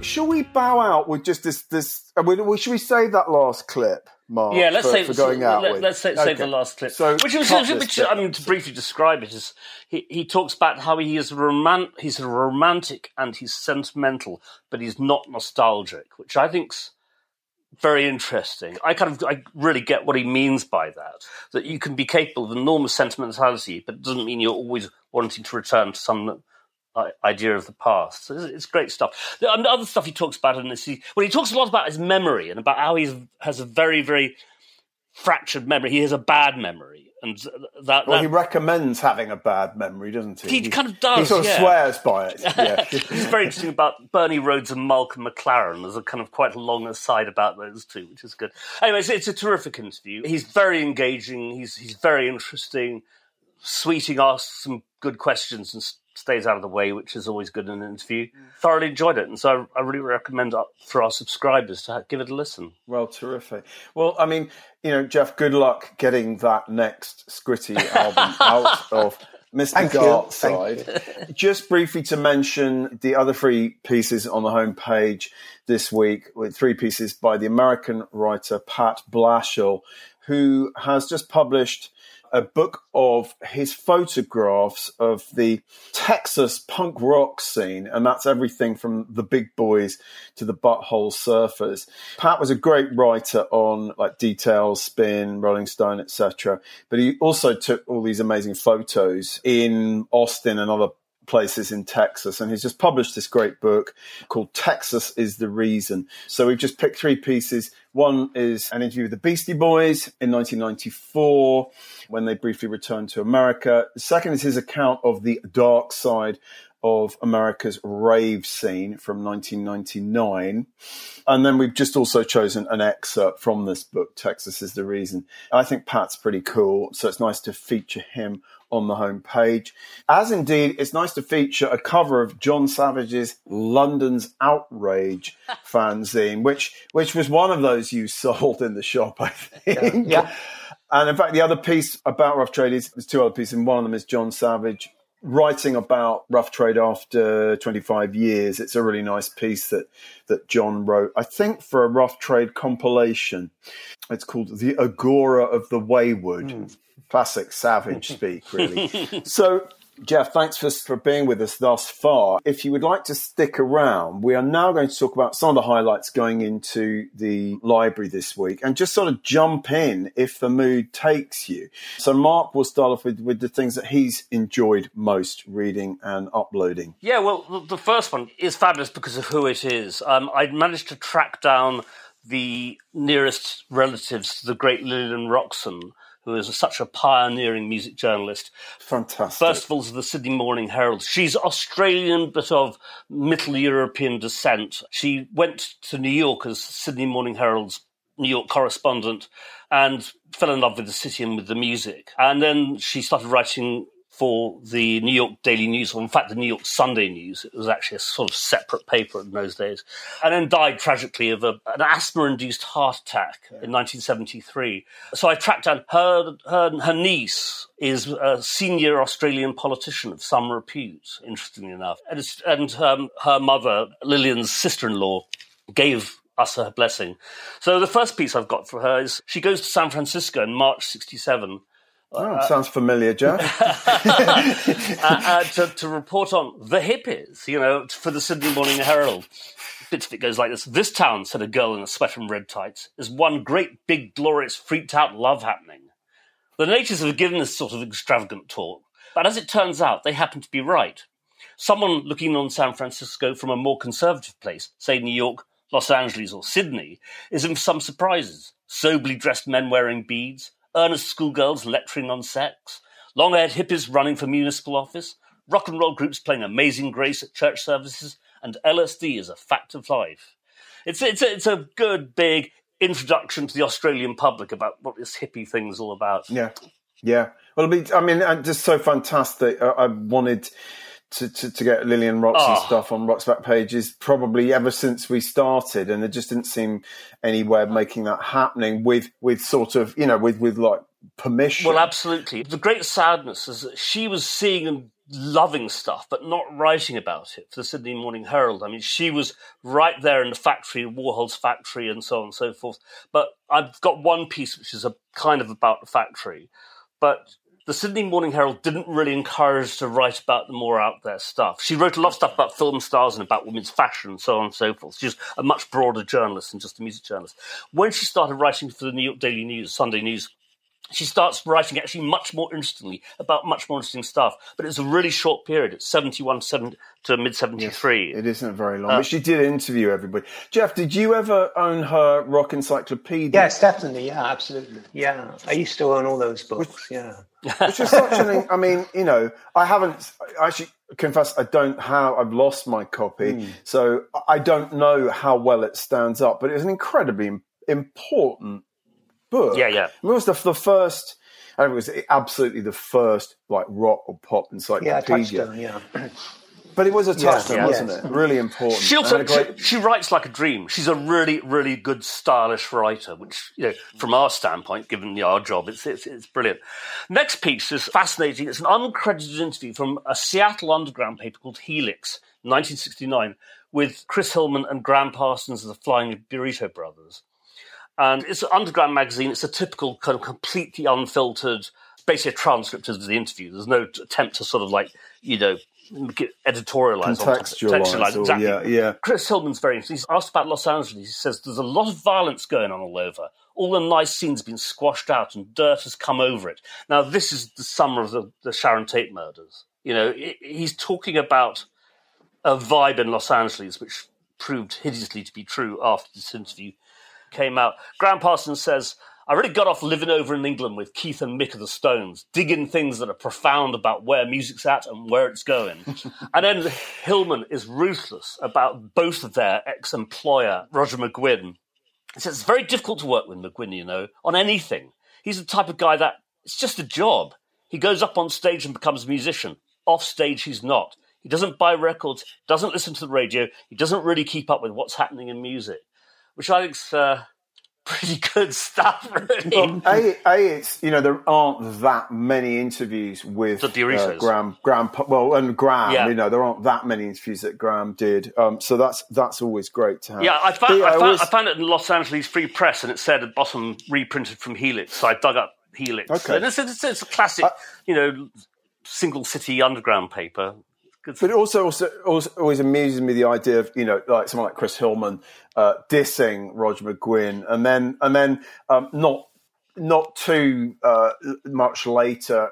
Shall we bow out with just this? This? uh, Should we save that last clip, Mark? Yeah, let's for, say for going out let, us say, Okay. the last clip. So, which was, which. I mean, to briefly describe it is he, he talks about how he is roman- he's romantic and he's sentimental, but he's not nostalgic, which I think's very interesting. I kind of I really get what he means by that. That you can be capable of enormous sentimentality, but it doesn't mean you're always wanting to return to some idea of the past. So it's, it's great stuff. The um, other stuff he talks about in this, he, well, he talks a lot about his memory and about how he has a very, very fractured memory. He has a bad memory, and that, Well, that he recommends having a bad memory, doesn't he? He kind of does, He sort of yeah. swears by it. [laughs] Yeah. it's very interesting about Bernie Rhodes and Malcolm McLaren. There's a kind of quite a long aside about those two, which is good. Anyway, it's, it's a terrific interview. He's very engaging. He's he's very interesting. Sweeting asks some good questions and stays out of the way, which is always good in an interview. Thoroughly enjoyed it, and so I, I really recommend uh, for our subscribers to give it a listen. Well, terrific. Well, I mean, you know, Geoff, good luck getting that next Scritti album [laughs] out of Mr. Thank you. Side. [laughs] Just briefly to mention the other three pieces on the homepage this week, with three pieces by the American writer Pat Blashill, who has just published a book of his photographs of the Texas punk rock scene, and that's everything from the big boys to the butthole surfers. Pat was a great writer on like Details, Spin, Rolling Stone, etc. But he also took all these amazing photos in Austin and other places in Texas. And he's just published this great book called Texas is the Reason. So we've just picked three pieces. One is an interview with the Beastie Boys in 1994 when they briefly returned to America. The second is his account of the dark side of America's rave scene from 1999. And then we've just also chosen an excerpt from this book, Texas is the Reason. I think Pat's pretty cool, so it's nice to feature him on the homepage. As indeed, it's nice to feature a cover of John Savage's London's Outrage [laughs] fanzine, which which was one of those you sold in the shop, I think. Yeah. And in fact, the other piece about Rough Trade is there's two other pieces, and one of them is John Savage writing about rough trade after 25 years. It's a really nice piece that that John wrote, I think, for a rough trade compilation. It's called "The Agora of the Wayward." Mm. Classic Savage speak, really. [laughs] so Geoff, thanks for, for being with us thus far. If you would like to stick around, we are now going to talk about some of the highlights going into the library this week and just sort of jump in if the mood takes you. So, Mark will start off with, with the things that he's enjoyed most reading and uploading. Yeah, well, the first one is fabulous because of who it is. Um, I managed to track down the nearest relatives to the great Lillian Roxon who is such a pioneering music journalist. Fantastic. First of all, is the Sydney Morning Herald. She's Australian, but of Middle European descent. She went to New York as Sydney Morning Herald's New York correspondent and fell in love with the city and with the music. And then she started writing for the New York Daily News, or in fact, the New York Sunday News. It was actually a sort of separate paper in those days. And then died tragically of a, an asthma induced heart attack in 1973. So I tracked down her, her, her niece is a senior Australian politician of some repute, interestingly enough. And, and um, her mother, Lillian's sister in law, gave us her blessing. So the first piece I've got for her is she goes to San Francisco in March 67 Oh, uh, sounds familiar, Joe. [laughs] uh, uh, to, to, report on the hippies, you know, for the Sydney Morning Herald. Bits of it goes like this. This town, said a girl in a sweater and red tights, is one great, big, glorious, freaked out love happening. The natives have given this sort of extravagant talk, but as it turns out, they happen to be right. Someone looking on San Francisco from a more conservative place, say New York, Los Angeles, or Sydney, is in for some surprises. Soberly dressed men wearing beads, earnest schoolgirls lecturing on sex, long haired hippies running for municipal office, rock and roll groups playing Amazing Grace at church services, and LSD is a fact of life. It's, it's, a, it's a good, big introduction to the Australian public about what this hippie thing is all about. Yeah. Yeah. Well, I mean, just so fantastic. I wanted to, to, to, get Lillian Roxon oh. Ah. stuff on Rock's back pages probably ever since we started, and there just didn't seem anywhere of making that happening with with sort of you know with with like permission. Well, absolutely. The great sadness is that she was seeing and loving stuff, but not writing about it for the Sydney Morning Herald. I mean, she was right there in the factory, Warhol's factory, and so on and so forth. But I've got one piece which is a kind of about the factory, but the Sydney Morning Herald didn't really encourage to write about the more out there stuff. She wrote a lot of stuff about film stars and about women's fashion and so on and so forth. She's a much broader journalist than just a music journalist. When she started writing for the New York Daily News, Sunday News, she starts writing actually much more interestingly about much more interesting stuff. But it's a really short period. It's 71 to mid 73. Yes, it isn't very long. Uh, but she did interview everybody. Geoff, did you ever own her rock encyclopedia? Yes, definitely. Yeah, absolutely. Yeah. I used to own all those books. Which, yeah. Which is such an, I mean, you know, I haven't, I actually confess I don't have, I've lost my copy. Mm. So I don't know how well it stands up, but it was an incredibly important book. Yeah, yeah. it was the, the first. I it was absolutely the first like rock or pop encyclopedia. Yeah, yeah. [clears throat] But it was a touchstone, yeah, wasn't yes. it? Really important. She also great... she, she, writes like a dream. She's a really, really good, stylish writer. Which, you know, from our standpoint, given you know, our job, it's, it's, it's brilliant. Next piece is fascinating. It's an uncredited interview from a Seattle underground paper called Helix, 1969, with Chris Hillman and Gram Parsons of the Flying Burrito Brothers. And it's an underground magazine. It's a typical kind of completely unfiltered, basically a transcript of the interview. There's no attempt to sort of like, you know, editorialize, contextualize, or, exactly. Yeah, yeah. Chris Hillman's very interesting. He's asked about Los Angeles. He says there's a lot of violence going on all over. All the nice scenes have been squashed out, and dirt has come over it. Now, this is the summer of the, the Sharon Tate murders. You know, it, he's talking about a vibe in Los Angeles, which proved hideously to be true after this interview came out. Gram Parsons says, I really got off living over in England with Keith and Mick of the Stones, digging things that are profound about where music's at and where it's going. [laughs] and then Hillman is ruthless about both of their ex employer, Roger McGuinn. He says it's very difficult to work with McGuinn, you know, on anything. He's the type of guy that it's just a job. He goes up on stage and becomes a musician. Off stage, he's not. He doesn't buy records, doesn't listen to the radio, he doesn't really keep up with what's happening in music, which I think's uh, [laughs] pretty good stuff, really. Well, a, a, it's you know there aren't that many interviews with The uh, Gram. Gram, well, and Gram, Yeah. you know there aren't that many interviews that Gram did. Um, so that's that's always great to have. Yeah, I found, But, I, I found, always- I found it in Los Angeles Free Press, and it said at the bottom reprinted from Helix. So I dug up Helix. Okay. And it's, it's, it's a classic, you know, single city underground paper. But it also, also, also always amuses me the idea of you know like someone like Chris Hillman uh, dissing Roger McGuinn, and then and then um, not not too uh, much later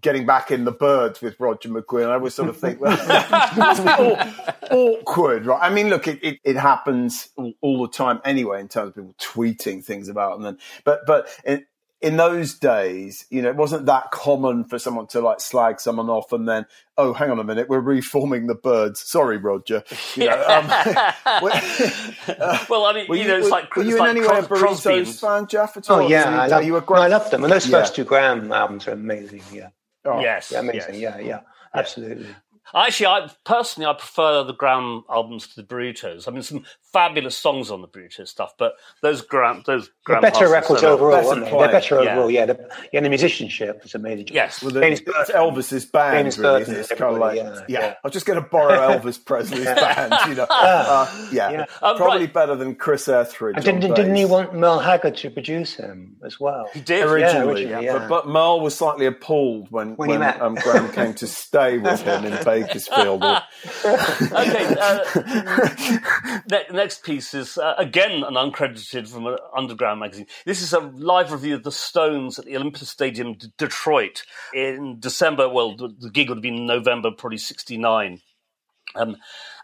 getting back in the Byrds with Roger McGuinn. I always sort of think well, a awkward, right? I mean, look, it, it, it happens all, all the time anyway in terms of people tweeting things about. And but but. In, in those days, you know, it wasn't that common for someone to like slag someone off and then, oh, hang on a minute, we're reforming the Byrds. Sorry, Roger. You know, um, [laughs] [laughs] well, I mean, you, you, know, it's were, like, were it's you in like any way a Cros- Crosby and- Burritos fan, Geoff? At all? Oh yeah, Are I you- love, are you a no, great? I love them, and those Yeah. first two Gram albums are amazing. Yeah, Oh, Yes, yeah, amazing. yes. Yeah, yeah, absolutely. Actually, I personally I prefer the Gram albums to the Burritos. I mean, some fabulous songs on the Burritos stuff, but those Gram, those They're Gram better records solo- overall, better aren't they? They're better yeah. overall. Yeah, the, yeah, the musicianship is amazing. Yes. Well, the, Dennis it's Burton. Elvis's band, Dennis really. Burton, It's kind of like, yeah, yeah, yeah. I'm just going to borrow [laughs] Elvis Presley's band, you know. [laughs] Uh, yeah, Yeah. Um, probably right. better than Chris Etheridge. And didn't, didn't he want Merle Haggard to produce him as well? He did. originally, originally, yeah. But, but Merle was slightly appalled when, When when, um, Gram came to stay with him in [laughs] Or, [laughs] okay. Uh, ne- next piece is uh, again an uncredited from an underground magazine. This is a live review of the Stones at the Olympia Stadium, D- Detroit, in December. Well, the, the gig would have been November, probably '69, um,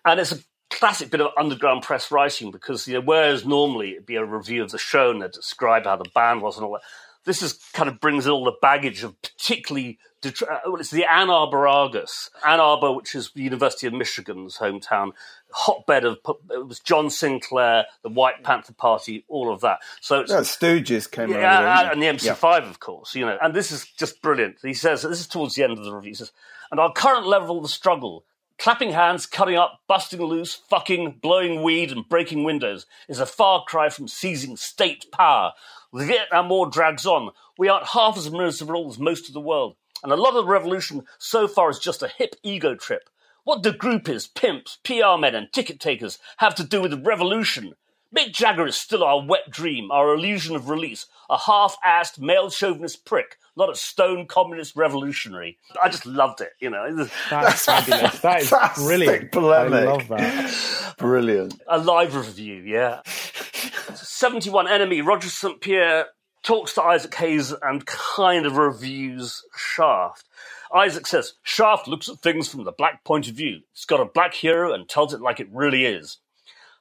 and it's a classic bit of underground press writing because you know whereas normally it'd be a review of the show and they'd describe how the band was and all that. This is kind of brings in all the baggage of particularly Detro- uh, well, it's the Ann Arbor Argus, Ann Arbor, which is the University of Michigan's hometown, hotbed of it was John Sinclair, the White Panther Party, all of that. So it's yeah, Stooges came yeah, around. and the MC5, of course, you know. And this is just brilliant. He says, this is towards the end of the review, he says, and our current level of the struggle, clapping hands, cutting up, busting loose, fucking, blowing weed, and breaking windows, is a far cry from seizing state power. The Vietnam War drags on. We aren't half as miserable as most of the world. And a lot of the revolution so far is just a hip ego trip. What do groupies, pimps, PR men, and ticket takers have to do with the revolution? Mick Jagger is still our wet dream, our illusion of release, a half-assed male chauvinist prick, not a stone communist revolutionary. I just loved it, you know. [laughs] That's fabulous. That is brilliant. polemic. I love that. [laughs] Brilliant. A live review, yeah. [laughs] 71 NME, Roger St. Pierre talks to Isaac Hayes and kind of reviews Shaft. Isaac says, Shaft looks at things from the black point of view. It's got a black hero and tells it like it really is.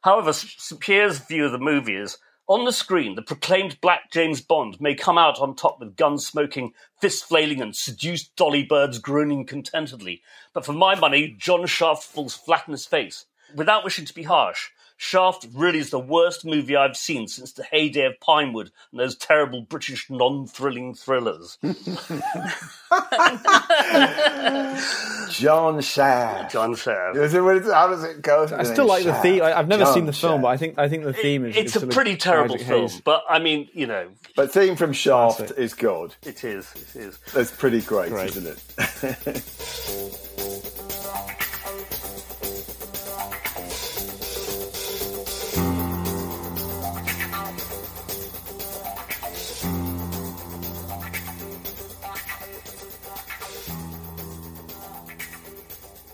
However, St. Pierre's view of the movie is on the screen, the proclaimed black James Bond may come out on top with guns smoking, fist flailing, and seduced dolly birds groaning contentedly. But for my money, John Shaft falls flat in his face. Without wishing to be harsh, Shaft really is the worst movie I've seen since the heyday of Pinewood and those terrible British non-thrilling thrillers. [laughs] John Shaft. John Shaft. Is it, how does it go? I still like the theme. I, I've never John seen the film, Shaft. but I think I think the theme is. It's is a pretty terrible film, Hayes. but I mean, you know, But theme from Shaft is good. it is. It is. That's pretty great, Great. isn't it? [laughs]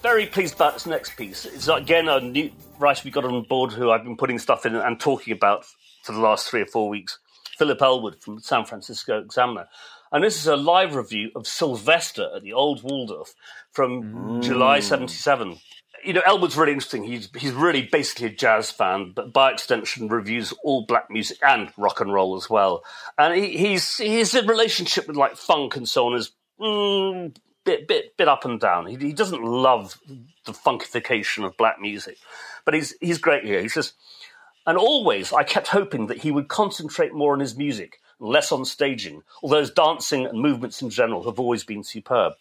very pleased about this next piece. It's again a new writer we got on board who I've been putting stuff in and talking about for the last three or four weeks. Philip Elwood from the San Francisco Examiner. And this is a live review of Sylvester at the Old Waldorf from July 77. you know, Elwood's really interesting. He's he's really basically a jazz fan, but by extension reviews all black music and rock and roll as well. And he, he's his relationship with like funk and so on is mm, bit bit bit up and down. He, he doesn't love the funkification of black music, but he's he's great here. He says, and always I kept hoping that he would concentrate more on his music, less on staging. Although his dancing and movements in general have always been superb.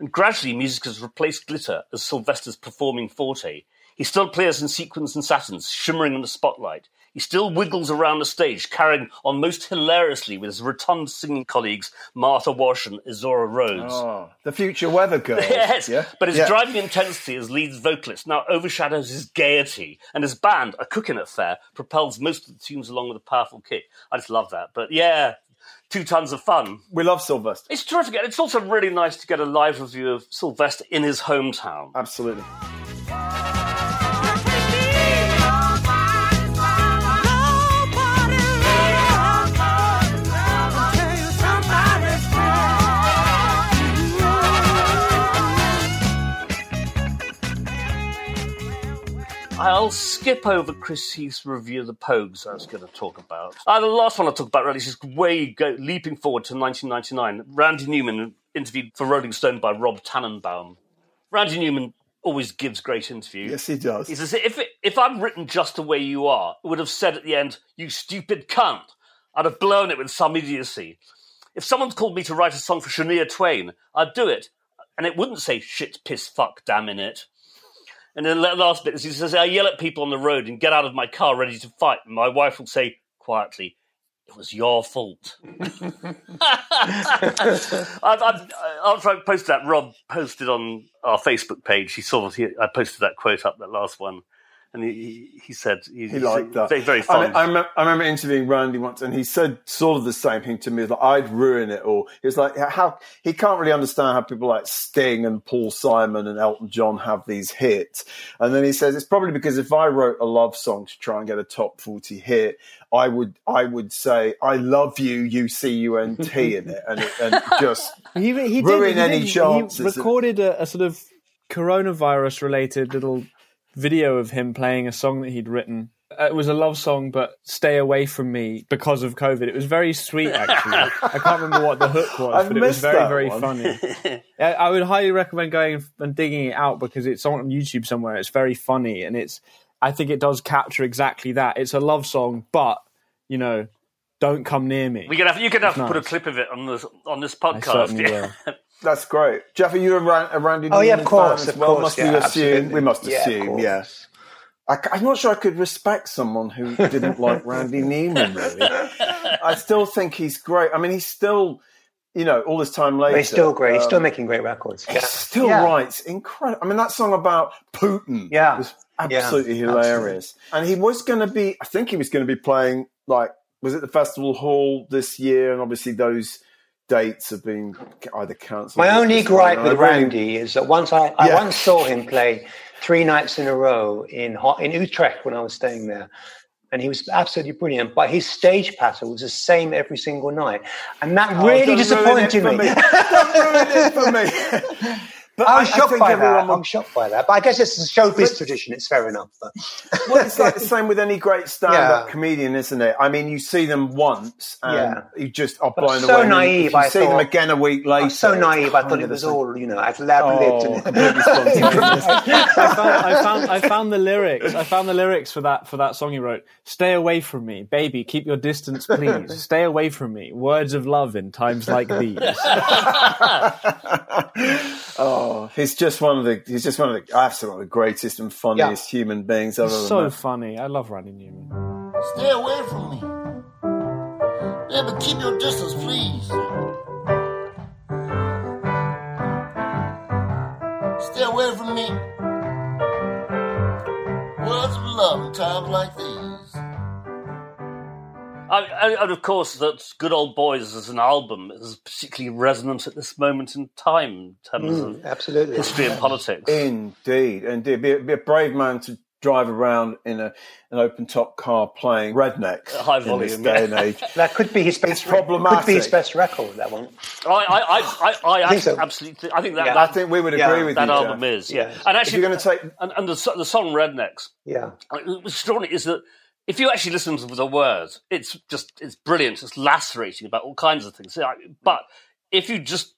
And gradually, music has replaced glitter as Sylvester's performing forte. He still plays in sequins and satins, shimmering in the spotlight. He still wiggles around the stage, carrying on most hilariously with his rotund singing colleagues Martha Wash and Izora Rhodes. Oh, the future weather [laughs] girl. yes, yeah? but his Yeah. driving intensity as lead vocalist now overshadows his gaiety, and his band, a cooking affair, propels most of the tunes along with a powerful kick. I just love that. But yeah, two tons of fun. We love Sylvester. It's terrific. And it's also really nice to get a live review of Sylvester in his hometown. Absolutely. I'll skip over Chris Heath's review of the Pogues I was going to talk about. Uh, the last one I'll talk about really is way go, leaping forward to 1999. Randy Newman interviewed for Rolling Stone by Rob Tannenbaum. Randy Newman always gives great interviews. Yes, he does. He says, if, it, if I'd written just the way you are, it would have said at the end, you stupid cunt. I'd have blown it with some idiocy. If someone's called me to write a song for Shania Twain, I'd do it. And it wouldn't say shit, piss, fuck, damn in it. And then the last bit is he says, I yell at people on the road and get out of my car ready to fight. And my wife will say quietly, it was your fault. I've, I've, after I posted that, Rob posted on our Facebook page. He saw he, I posted that quote up, that last one, and he, he, he said he, He liked that. Very, very I, fond. I, remember, I remember interviewing Randy once, and he said sort of the same thing to me. Like I'd ruin it all. He was like, how he can't really understand how people like Sting and Paul Simon and Elton John have these hits. And then he says it's probably because if I wrote a love song to try and get a top forty hit, I would I would say I love you, U C U N T [laughs] in it, and, it, and just [laughs] He, he Ruin did, he any did, chances He recorded a, a sort of coronavirus related little video of him playing a song that he'd written. Uh, It was a love song, but "Stay Away from Me" because of COVID. It was very sweet, actually. [laughs] I can't remember what the hook was, I've but it was very, very one. funny. [laughs] I I would highly recommend going and digging it out because it's on YouTube somewhere. It's very funny, and it's. I think it does capture exactly that. It's a love song, but you know, don't come near me. we can have, you can have to put a clip of it on this on this I podcast. certainly yeah. [laughs] will. That's great. Geoff, are you a, Ran- a Randy Oh, yeah, of course, fan of well? course, Must yeah, we assume? absolutely. We must assume, course. yeah. I, am not sure I could respect someone who didn't like Randy Newman, really. I still think he's great. I mean, he's still, you know, all this time later. But he's still great. He's still um, making great records. he Yeah. still Yeah. writes incredible. I mean, that song about Putin Yeah. was Yeah, absolutely hilarious. And he was going to be, I think he was going to be playing, like, was it the Festival Hall this year? And obviously those dates have been either cancelled. My only gripe with really- Randy is that once I, I Yeah. once saw him play three nights in a row in in Utrecht when I was staying there, and he was absolutely brilliant. But his stage pattern was the same every single night, and that Oh, really it disappointed for me. [laughs] Don't ruin it for me. [laughs] But I was shocked think by everyone that. will- I'm shocked by that. But I guess it's a showbiz tradition. It's fair enough. But [laughs] well, it's like the same with any great stand-up Yeah. comedian, isn't it? I mean, you see them once, and Yeah. you just are blown so away. and then naive, If you I see them again a week later. I'm so naive. I thought it was all you know, ad lib Oh, lived. completely spontaneous. [laughs] I found, I found I found the lyrics. I found the lyrics for that for that song you wrote. Stay away from me, baby. Keep your distance, please. [laughs] Stay away from me. Words of love in times like these. Oh, he's just one of the. He's just one of the. Absolutely one of the greatest and funniest human beings I've ever so met. funny. I love Randy Newman. Stay away from me. Yeah, but keep your distance, please. Stay away from me. Words of love in times like these. I, I- and of course, that Good Old Boys as an album is particularly resonant at this moment in time in terms mm, of Absolutely. history and politics. Indeed, indeed. Be a, be a brave man to drive around in a, an open top car playing rednecks High in this volume, day and age. [laughs] That could be his best. It's problematic. Could be his best record. That one. I, I, I, I, I think so. absolutely. I think that Yeah. I think we would Yeah, agree with that you. album Geoff. is yeah. Yeah. And If actually, you're going to take and, and the, the song Rednecks. Yeah. Uh, what's extraordinary is that if you actually listen to the words, it's just it's brilliant. It's lacerating about all kinds of things. But if you just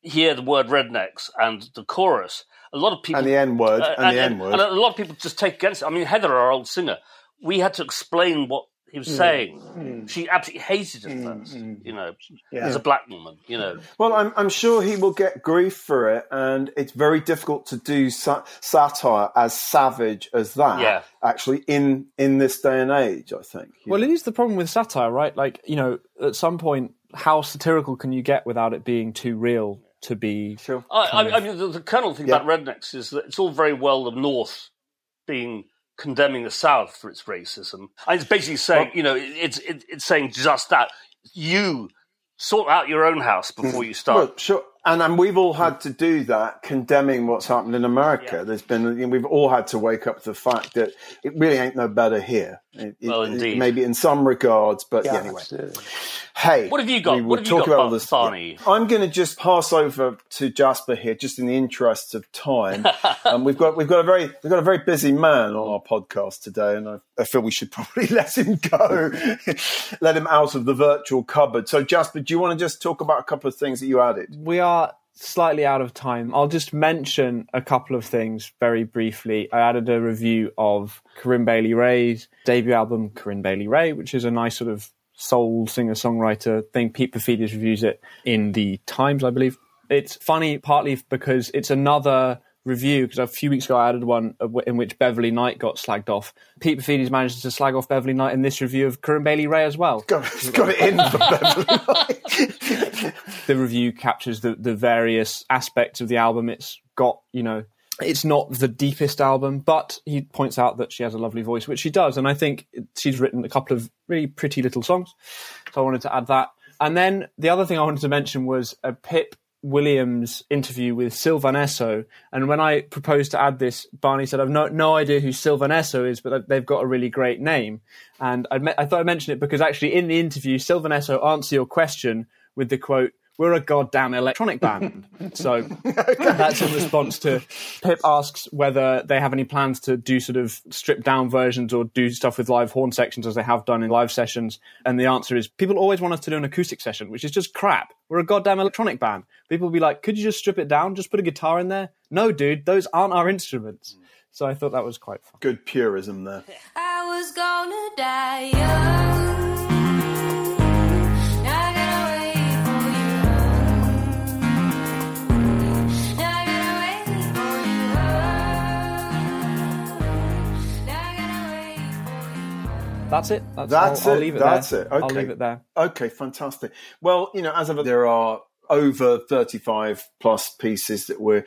hear the word rednecks and the chorus, a lot of people and the N word uh, and, the N word. and a lot of people just take against it. I mean, Heather, our old singer, we had to explain what he was mm. saying. Mm. She absolutely hated it mm, first, you know, Yeah. as a black woman, you know. Well, I'm, I'm sure he will get grief for it, and it's very difficult to do sa- satire as savage as that. Yeah. actually, in in this day and age, I think. Well, know. it is the problem with satire, right? Like, you know, at some point, how satirical can you get without it being too real to be? Sure. I, I, I mean, the, the kernel thing Yeah. about rednecks is that it's all very well the North being condemning the South for its racism. And it's basically saying, you know, it's it, it's saying just that you sort out your own house before mm-hmm. you start. Well, sure. And, and we've all had to do that, condemning what's happened in America. Yeah. There's been, we've all had to wake up to the fact that it really ain't no better here. It, it- Well, it- indeed. maybe in some regards, but Yeah. yeah, anyway. absolutely. Hey, What have you got? we will What have you talk got, about all Bar- this. Barney? I'm going to just pass over to Jasper here, just in the interests of time. [laughs] um, we've got we've got a very we've got a very busy man on our podcast today, and I, I feel we should [laughs] probably let him go, [laughs] let him out of the virtual cupboard. So, Jasper, do you want to just talk about a couple of things that you added? We are slightly out of time. I'll just mention a couple of things very briefly. I added a review of Corinne Bailey Rae's debut album, Corinne Bailey Rae, which is a nice sort of soul singer songwriter thing. Pete Paphides reviews it in the Times, I believe. It's funny partly because it's another review because a few weeks ago I added one in which Beverly Knight got slagged off. Pete Paphides managed to slag off Beverly Knight in this review of Corinne Bailey Rae as well. Got, got it in for Beverly. the review captures the, the various aspects of the album. It's got, you know, it's not the deepest album, but he points out that she has a lovely voice, which she does. And I think she's written a couple of really pretty little songs. So I wanted to add that. And then the other thing I wanted to mention was a Pip Williams interview with Sylvan Esso. And when I proposed to add this, Barney said, I've no, no idea who Sylvan Esso is, but they've got a really great name. And I, me- I thought I'd mention it because actually in the interview, Sylvan Esso answered your question with the quote, we're a goddamn electronic band. so [laughs] that's in response to Pip asks whether they have any plans to do sort of stripped down versions or do stuff with live horn sections as they have done in live sessions. And the answer is people always want us to do an acoustic session, which is just crap. We're a goddamn electronic band. People will be like, could you just strip it down? Just put a guitar in there? No, dude, those aren't our instruments. So I thought that was quite fun. Good purism there. I was gonna die young. That's it. That's, That's I'll, it. I'll leave it That's there. it. Okay. I'll leave it there. Okay, fantastic. Well, you know, as of there are over 35 plus pieces that we're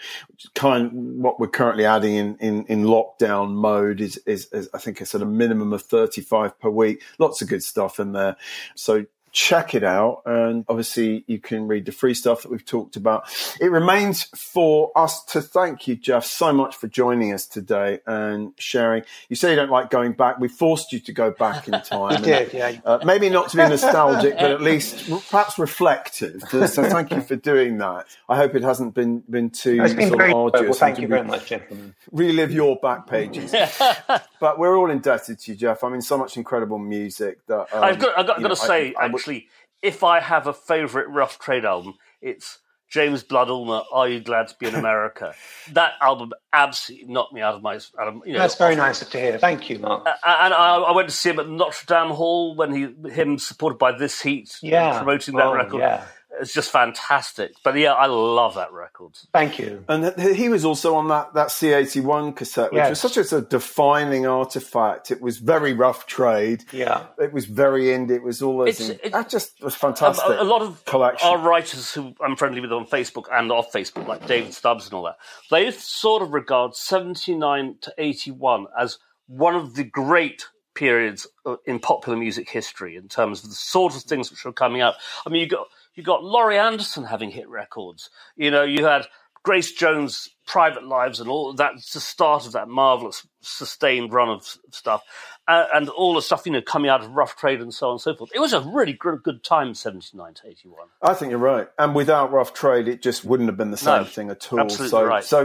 kind what we're currently adding in, in, in lockdown mode is, is, is I think it's at a minimum of 35 per week. Lots of good stuff in there. So check it out. And obviously you can read the free stuff that we've talked about. It remains for us to thank you, Geoff, so much for joining us today and sharing. You say you don't like going back. We forced you to go back in [laughs] time. and- did, yeah. uh, maybe not to be nostalgic, but at least perhaps reflective. So thank you for doing that. I hope it hasn't been been too It's been sort very of well. Thank you very re- much, gentlemen. Relive your back pages. [laughs] but we're all indebted to you, Geoff. I mean, so much incredible music that um, I've got, I've got, you I've got to say, I- I actually, if I have a favourite Rough Trade album, it's James Blood Ulmer, Are You Glad to Be in America? [laughs] that album absolutely knocked me out of my. Out of, you know, That's very nice to hear. Thank you, Mark. Uh, uh, and I, I went to see him at Notre Dame Hall when he, him supported by This Heat, Yeah. promoting that Oh, record. yeah. It's just fantastic. But yeah, I love that record. Thank you. And he was also on that, that C81 cassette, which Yes. was such a, a defining artifact. It was very rough trade. Yeah. It was very indie. It was all those. It's- in- it- that just was fantastic. a- a lot of collection. our writers who I'm friendly with on Facebook and off Facebook, like David Stubbs and all that, they sort of regard 79 to 81 as one of the great periods uh, in popular music history in terms of the sort of things which were coming out. I mean, you got you got Laurie Anderson having hit records. You know, you had Grace Jones' private lives and all that's the start of that marvelous sustained run of stuff, uh, and all the stuff you know coming out of rough trade and so on and so forth. It was a really gr- good time, seventy nine to eighty one. I think you're right. And without rough trade, it just wouldn't have been the same No, thing at all. absolutely so, right. so,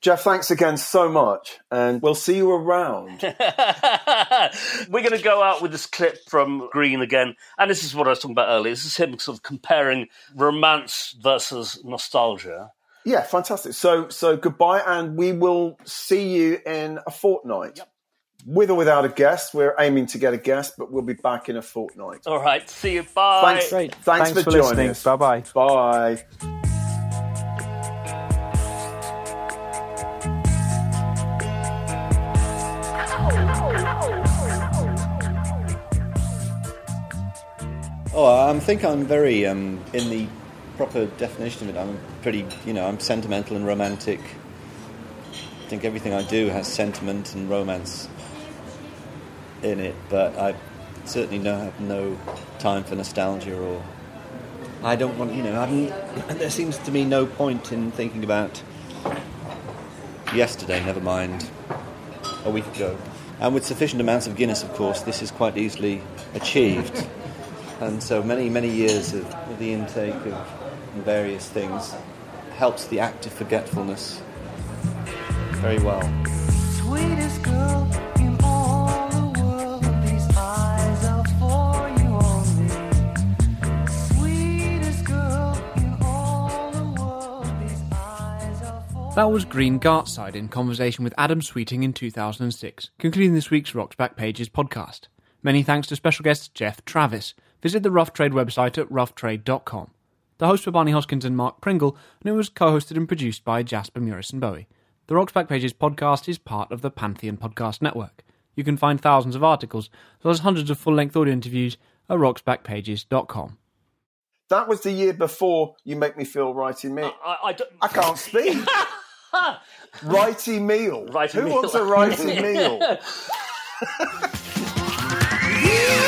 Geoff, thanks again so much, and we'll see you around. [laughs] We're going to go out with this clip from Green again, and this is what I was talking about earlier. This is him sort of comparing romance versus nostalgia. yeah, fantastic. So, so goodbye, and we will see you in a fortnight. With or without a guest, we're aiming to get a guest, but we'll be back in a fortnight. All right, see you. Bye. Thanks, Great. Thanks, Thanks for, for joining us. Bye-bye. Bye. Oh, I think I'm very, um, in the proper definition of it, I'm pretty, you know, I'm sentimental and romantic. I think everything I do has sentiment and romance in it, but I certainly no, have no time for nostalgia or. I don't want, you know, [laughs] there seems to me no point in thinking about yesterday, never mind a week ago. And with sufficient amounts of Guinness, of course, this is quite easily achieved. And so many, many years of the intake of various things helps the act of forgetfulness very well. Sweetest girl in all the world, these eyes are for you only. Sweetest girl in all the world, these eyes are for That was Green Gartside in conversation with Adam Sweeting in 2006, concluding this week's Rock's Back Pages podcast. Many thanks to special guest Geoff Travis. Visit the Rough Trade website at roughtrade.com. The hosts were Barney Hoskyns and Mark Pringle, and it was co-hosted and produced by Jasper Murison Bowie. The Rock's Back Pages podcast is part of the Pantheon Podcast Network. You can find thousands of articles, as well as hundreds of full-length audio interviews at rocksbackpages.com. That was the year before You Make Me Feel Righty Meal. I, I don't, I can't speak. [laughs] righty meal. Righty Who meal. wants a righty [laughs] meal? You [laughs]